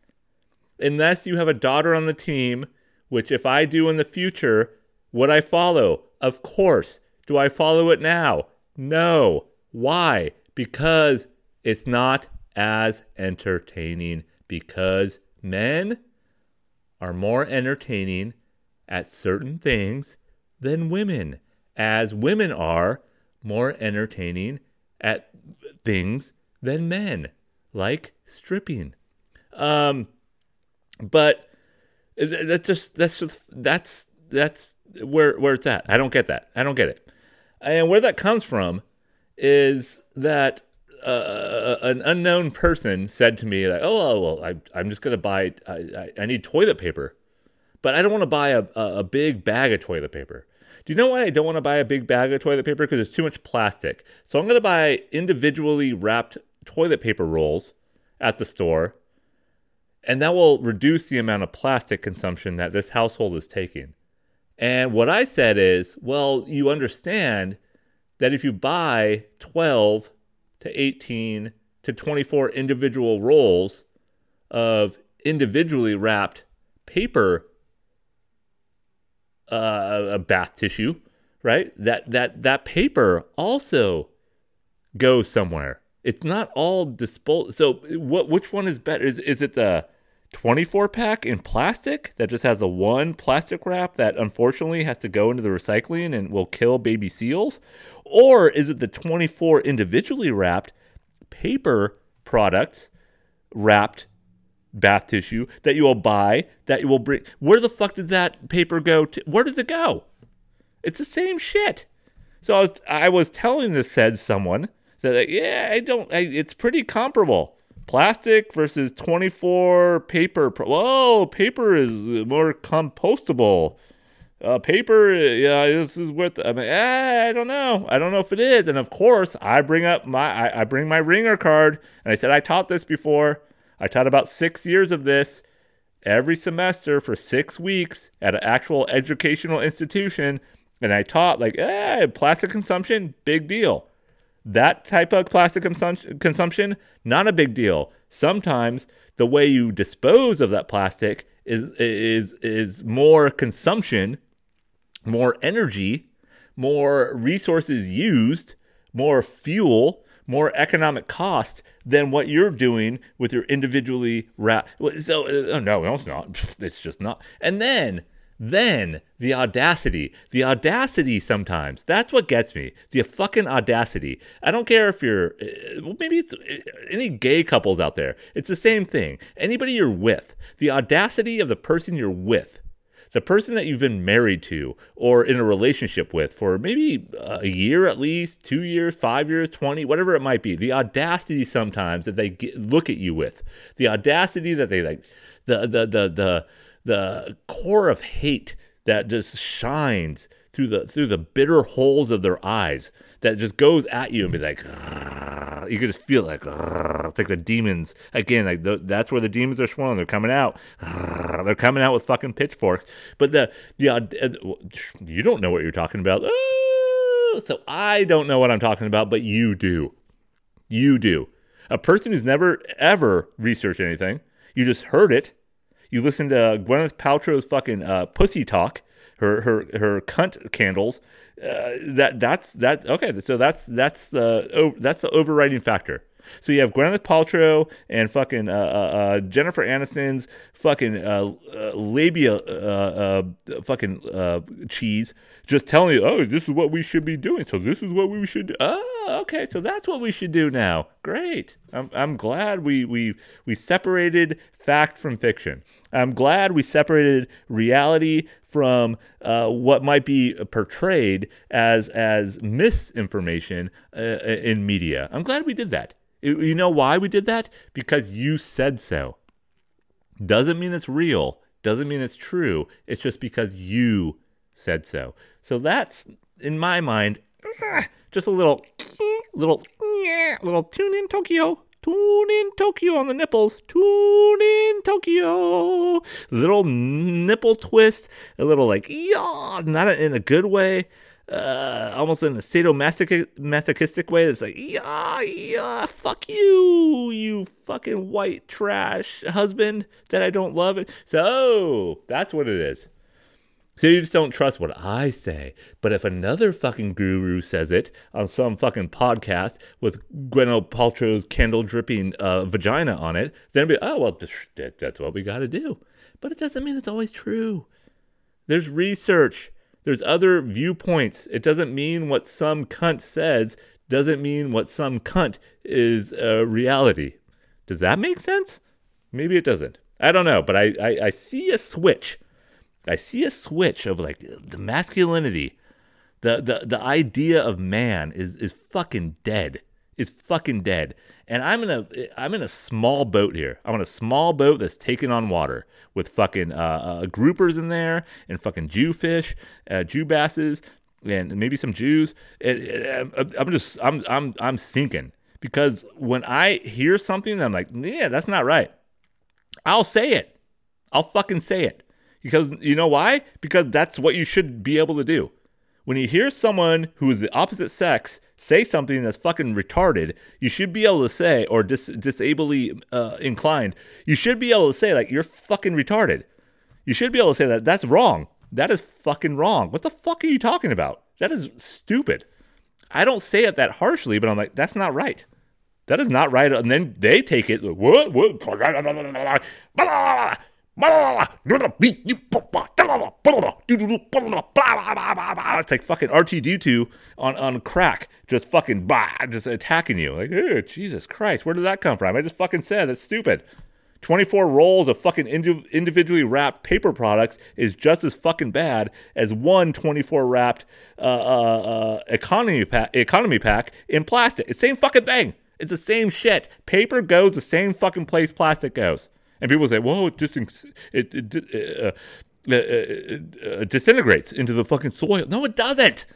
Unless you have a daughter on the team, which if I do in the future, would I follow? Of course. Do I follow it now? No. Why? Because it's not as entertaining. Because men are more entertaining at certain things than women, as women are more entertaining at things than men, like stripping. Um, but that's just that's just that's that's where where it's at. I don't get that. I don't get it. And where that comes from is that uh, an unknown person said to me like, "Oh, well, I, I'm just gonna buy. I, I, need toilet paper, but I don't want to buy a, a big bag of toilet paper." Do you know why I don't want to buy a big bag of toilet paper? Because it's too much plastic. So I'm going to buy individually wrapped toilet paper rolls at the store, and that will reduce the amount of plastic consumption that this household is taking. And what I said is, well, you understand that if you buy 12 to 18 to 24 individual rolls of individually wrapped paper uh, a bath tissue, right? That that that paper also goes somewhere. It's not all disposed. So what? Which one is better? Is is it the 24 pack in plastic that just has the one plastic wrap that unfortunately has to go into the recycling and will kill baby seals? Or is it the 24 individually wrapped paper products wrapped bath tissue that you will buy that you will bring? Where the fuck does that paper go to? Where does it go? It's the same shit. So I was, I was telling this said someone that, yeah, I don't, I, it's pretty comparable plastic versus 24 paper. Whoa, paper is more compostable. Uh, paper, yeah, this is worth. I mean, eh, I don't know. I don't know if it is. And of course, I bring up my, I, I bring my ringer card, and I said I taught this before. I taught about six years of this every semester for six weeks at an actual educational institution, and I taught like, eh, plastic consumption, big deal. That type of plastic consum- consumption, not a big deal. Sometimes the way you dispose of that plastic is is is more consumption, more energy, more resources used, more fuel, more economic cost than what you're doing with your individually wrapped. So uh, no, it's not. It's just not. And then then the audacity, the audacity sometimes, that's what gets me. The fucking audacity. I don't care if you're, uh, well, maybe it's uh, any gay couples out there. It's the same thing. Anybody you're with, the audacity of the person you're with, the person that you've been married to or in a relationship with for maybe a year at least, two years, five years, 20, whatever it might be, the audacity sometimes that they get, look at you with, the audacity that they like, the, the, the, the, the core of hate that just shines through the through the bitter holes of their eyes that just goes at you and be like ah. you can just feel like ah. it's like the demons again like the, that's where the demons are sworn they're coming out. Ah. They're coming out with fucking pitchforks. But the the uh, you don't know what you're talking about. So i don't know what i'm talking about but you do. You do. A person who's never ever researched anything you just heard it you listen to Gwyneth Paltrow's fucking uh, pussy talk, her her her cunt candles. Uh, that that's that okay. So that's that's the oh, that's the overriding factor. So you have Gwyneth Paltrow and fucking uh, uh, uh, Jennifer Aniston's fucking uh, uh, labia uh, fucking uh, cheese just telling you, oh, this is what we should be doing. So this is what we should do. Oh, okay. So that's what we should do now. Great. I'm, I'm glad we, we, we separated fact from fiction. I'm glad we separated reality from uh, what might be portrayed as as misinformation uh, in media. I'm glad we did that. You know why we did that? Because you said so. Doesn't mean it's real. Doesn't mean it's true. It's just because you said so. So that's, in my mind, just a little, little, little tune in Tokyo. Tune in Tokyo on the nipples. Tune in Tokyo. Little nipple twist. A little like, yeah, not in a good way. Uh, almost in a sadomasochistic way. It's like, yeah, yeah, fuck you, you fucking white trash husband that I don't love. It. So that's what it is. So you just don't trust what I say. But if another fucking guru says it on some fucking podcast with Gwyneth Paltrow's candle dripping uh, vagina on it, then be oh well, that's what we got to do. But it doesn't mean it's always true. There's research. There's other viewpoints. It doesn't mean what some cunt says. Doesn't mean what some cunt is a reality. Does that make sense? Maybe it doesn't. I don't know, but I, I, I see a switch I see a switch of like the masculinity, the the the idea of man is is fucking dead. Is fucking dead. And I'm in a I'm in a small boat here. I'm on a small boat that's taking on water with fucking uh, uh, groupers in there and fucking Jewfish, uh, Jew basses, and maybe some Jews. I'm just I'm I'm I'm sinking because when I hear something, I'm like, yeah, that's not right. I'll say it. I'll fucking say it. Because you know why? Because that's what you should be able to do. When you hear someone who is the opposite sex say something that's fucking retarded, you should be able to say, or dis- disably uh, inclined, you should be able to say, like, you're fucking retarded. You should be able to say that. That's wrong. That is fucking wrong. What the fuck are you talking about? That is stupid. I don't say it that harshly, but I'm like, that's not right. That is not right. And then they take it, what? What? It's like fucking R2D2 on, on crack, just fucking bah, just attacking you. Like, oh, Jesus Christ, where did that come from? I just fucking said that's stupid. 24 rolls of fucking individually wrapped paper products is just as fucking bad as one 24 wrapped uh, uh, uh, economy, pack, economy pack in plastic. It's the same fucking thing. It's the same shit. Paper goes the same fucking place plastic goes. And people say, "Well, it just it, it, uh, uh, uh, uh, disintegrates into the fucking soil." No, it doesn't.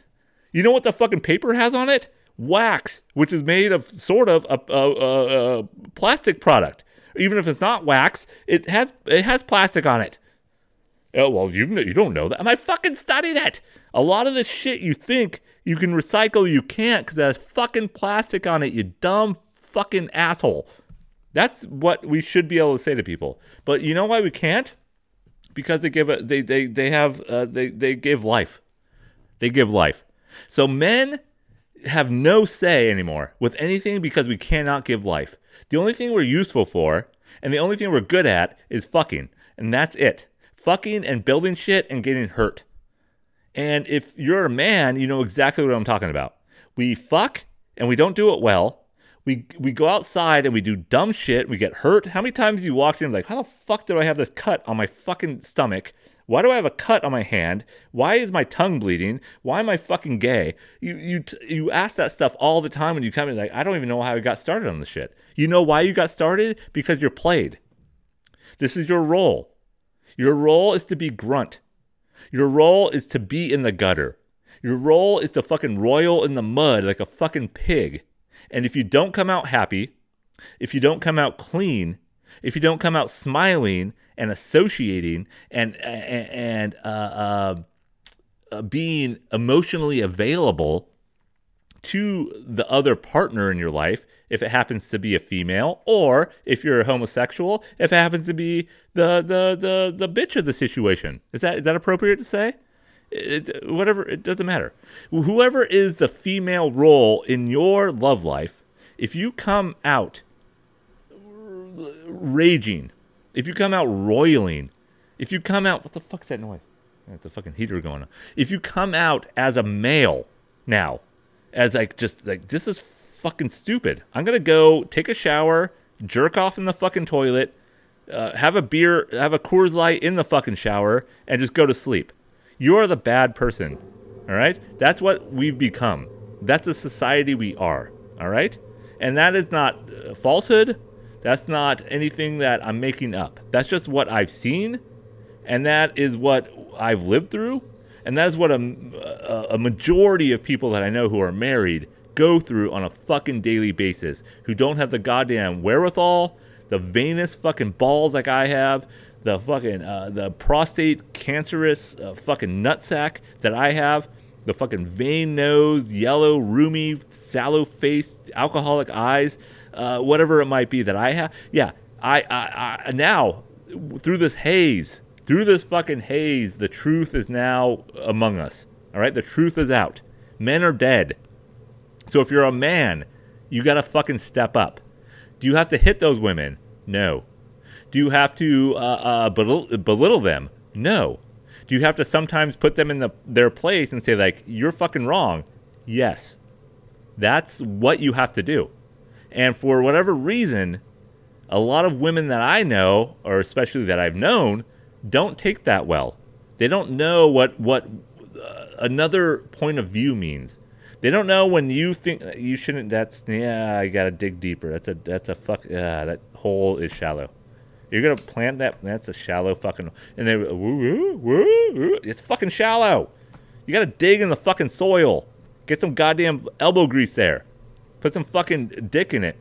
You know what the fucking paper has on it? Wax, which is made of sort of a, a, a plastic product. Even if it's not wax, it has it has plastic on it. Oh well, you you don't know that. I fucking studied it. A lot of the shit you think you can recycle, you can't because it has fucking plastic on it. You dumb fucking asshole. That's what we should be able to say to people. But you know why we can't? Because they give a, they they they have uh, they they give life. They give life. So men have no say anymore with anything because we cannot give life. The only thing we're useful for and the only thing we're good at is fucking, and that's it. Fucking and building shit and getting hurt. And if you're a man, you know exactly what I'm talking about. We fuck and we don't do it well we we go outside and we do dumb shit. We get hurt. How many times have you walked in like, how the fuck do I have this cut on my fucking stomach? Why do I have a cut on my hand? Why is my tongue bleeding? Why am I fucking gay? You you you ask that stuff all the time when you come in. Like I don't even know how I got started on this shit. You know why you got started? Because you're played. This is your role. Your role is to be grunt. Your role is to be in the gutter. Your role is to fucking royal in the mud like a fucking pig. And if you don't come out happy, if you don't come out clean, if you don't come out smiling and associating and and uh, uh, uh, being emotionally available to the other partner in your life, if it happens to be a female, or if you're a homosexual, if it happens to be the the the the bitch of the situation, is that is that appropriate to say? It, whatever, it doesn't matter. Whoever is the female role in your love life, if you come out raging, if you come out roiling, if you come out, what the fuck's that noise? That's a fucking heater going on. If you come out as a male now, as like just like this is fucking stupid. I'm gonna go take a shower, jerk off in the fucking toilet, uh, have a beer, have a Coors Light in the fucking shower, and just go to sleep. You are the bad person. All right? That's what we've become. That's the society we are. All right? And that is not uh, falsehood. That's not anything that I'm making up. That's just what I've seen. And that is what I've lived through. And that is what a, a, a majority of people that I know who are married go through on a fucking daily basis, who don't have the goddamn wherewithal, the vainest fucking balls like I have, the fucking uh, the prostate cancerous uh, fucking nutsack that I have, the fucking vein nose, yellow, roomy, sallow faced, alcoholic eyes, uh, whatever it might be that I have. Yeah, I, I, I now through this haze, through this fucking haze, the truth is now among us. All right, the truth is out. Men are dead. So if you're a man, you gotta fucking step up. Do you have to hit those women? No. Do you have to uh, uh, belittle, belittle them? No. Do you have to sometimes put them in the, their place and say, like, you're fucking wrong? Yes. That's what you have to do. And for whatever reason, a lot of women that I know, or especially that I've known, don't take that well. They don't know what, what uh, another point of view means. They don't know when you think you shouldn't. That's yeah. I gotta dig deeper. That's a that's a fuck. Yeah, that hole is shallow. You're gonna plant that. That's a shallow fucking. And then woo, woo, woo, it's fucking shallow. You gotta dig in the fucking soil. Get some goddamn elbow grease there. Put some fucking dick in it.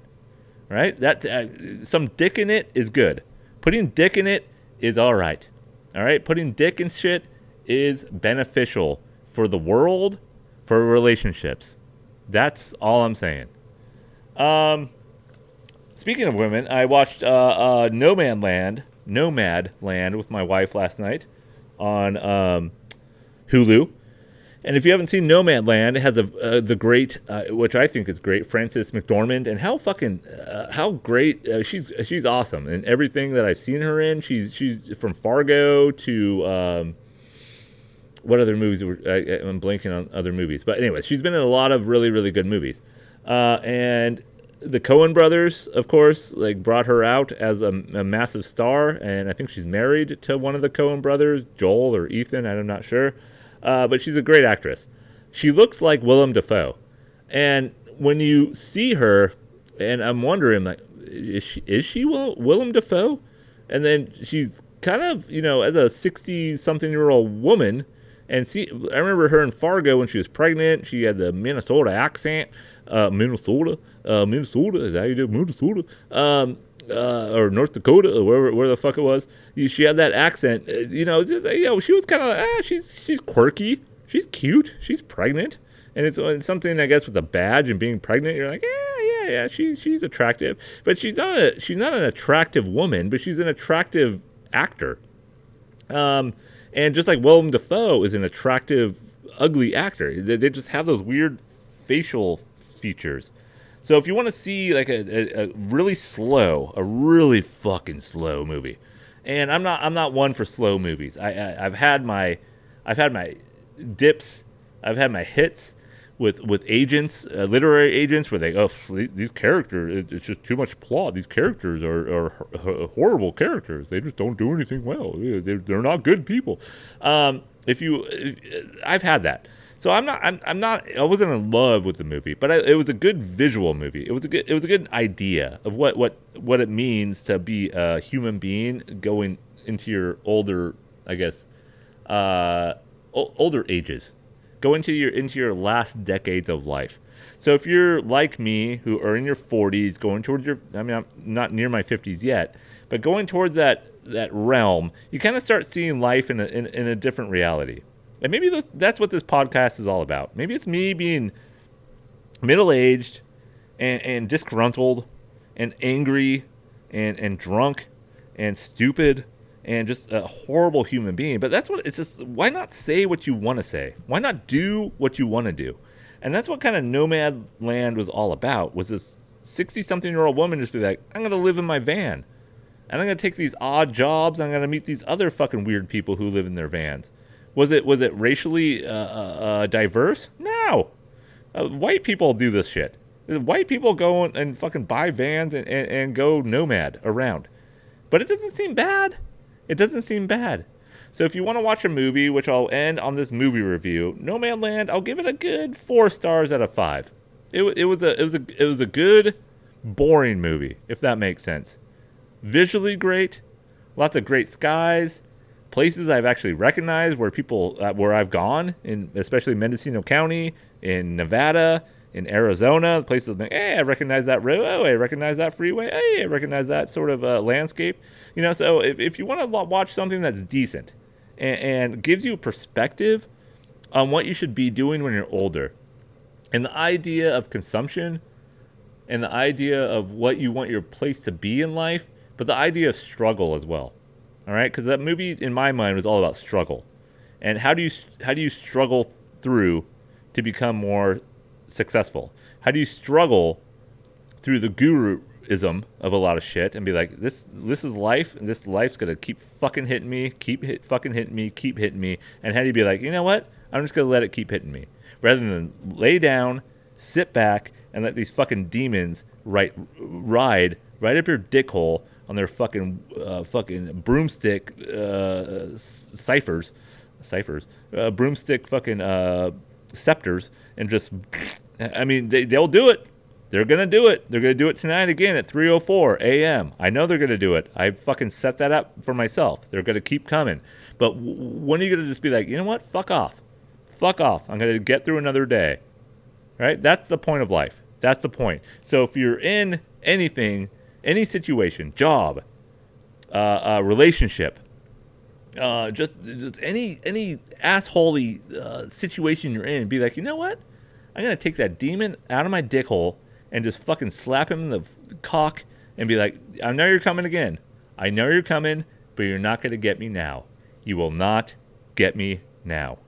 Right? That uh, some dick in it is good. Putting dick in it is all right. All right. Putting dick in shit is beneficial for the world, for relationships. That's all I'm saying. Um. Speaking of women, I watched uh, uh, Nomadland, Nomad Land with my wife last night on um, Hulu. And if you haven't seen Nomadland, it has a uh, the great, uh, which I think is great, Frances McDormand, and how fucking uh, how great uh, she's she's awesome and everything that I've seen her in. She's she's from Fargo to um, what other movies? Were, I, am blanking on other movies, but anyway, she's been in a lot of really really good movies, and the Coen brothers, of course, like brought her out as a, a, massive star, and I think she's married to one of the Coen brothers, Joel or Ethan. I'm not sure, uh, but she's a great actress. She looks like Willem Dafoe, and when you see her, and I'm wondering, like, is she is she Will, Willem Dafoe? And then she's kind of, you know, as a 60 something year old woman, and see, I remember her in Fargo when she was pregnant. She had the Minnesota accent uh, Minnesota, uh, Minnesota, is how you do Minnesota? Um, uh, or North Dakota, or wherever, where the fuck it was. She had that accent, uh, you know. Just, you know, she was kind of, ah, she's she's quirky, she's cute, she's pregnant, and it's, it's, something I guess with a badge and being pregnant. You're like, yeah, yeah, yeah, she's she's attractive, but she's not a she's not an attractive woman, but she's an attractive actor. Um, and just like Willem Dafoe is an attractive, ugly actor, they, they just have those weird facial features. So if you want to see like a, a, a, really slow, a really fucking slow movie, and I'm not I'm not one for slow movies. I, I have had my I've had my dips, I've had my hits with with agents, uh, literary agents, where they oh these characters it's just too much plot. These characters are, are horrible characters. They just don't do anything well. They're, they're not good people. Um, if you, I've had that. So I'm not I'm, I'm not I wasn't in love with the movie, but I, it was a good visual movie. It was a good it was a good idea of what what what it means to be a human being going into your older I guess uh, o- older ages, go into your into your last decades of life. So if you're like me, who are in your 40s, going towards your I mean I'm not near my 50s yet, but going towards that that realm, you kind of start seeing life in a, in, in a different reality. And maybe that's what this podcast is all about. Maybe it's me being middle aged and, and disgruntled and angry and, and drunk and stupid and just a horrible human being. But that's what it's just why not say what you want to say? Why not do what you want to do? And that's what kind of nomad land was all about was this 60 something year old woman just be like, I'm going to live in my van. And I'm going to take these odd jobs. I'm going to meet these other fucking weird people who live in their vans. Was it was it racially uh, uh, uh diverse? No. Uh, white people do this shit. White people go and fucking buy vans and, and, and go nomad around. But it doesn't seem bad. It doesn't seem bad. So if you want to watch a movie, which I'll end on this movie review, Nomadland, I'll give it a good four stars out of five. It, it was a it was a it was a good, boring movie, if that makes sense. Visually great, lots of great skies, places I've actually recognized where people uh, where I've gone in especially Mendocino County, in Nevada, in Arizona, places like, hey, I recognize that road. Oh, I recognize that freeway. Hey, I recognize that sort of uh, landscape. You know, so if, if you want to watch something that's decent, and, and gives you a perspective on what you should be doing when you're older. And the idea of consumption and the idea of what you want your place to be in life, but the idea of struggle as well. All right? Cuz that movie in my mind was all about struggle. And how do you how do you struggle through to become more successful? How do you struggle through the guruism of a lot of shit and be like, this this is life, and this life's gonna keep fucking hitting me, keep hit fucking hitting me, keep hitting me, and how do you be like, you know what? I'm just gonna let it keep hitting me, rather than lay down, sit back, and let these fucking demons right ride right up your dick hole on their fucking uh, fucking broomstick uh, ciphers, ciphers, uh, broomstick fucking uh, scepters, and just, I mean, they they'll do it. They're gonna do it. They're gonna do it tonight again at 3:04 a.m. I know they're gonna do it. I fucking set that up for myself. They're gonna keep coming. But w- when are you gonna just be like, you know what? Fuck off. Fuck off. I'm gonna get through another day. Right? That's the point of life. That's the point. So if you're in anything, any situation, job, uh, uh, relationship, uh, just just any any assholey uh, situation you're in, be like, you know what? I'm gonna take that demon out of my dick hole and just fucking slap him in the cock and be like, I know you're coming again. I know you're coming, but you're not to get me now. You will not get me now.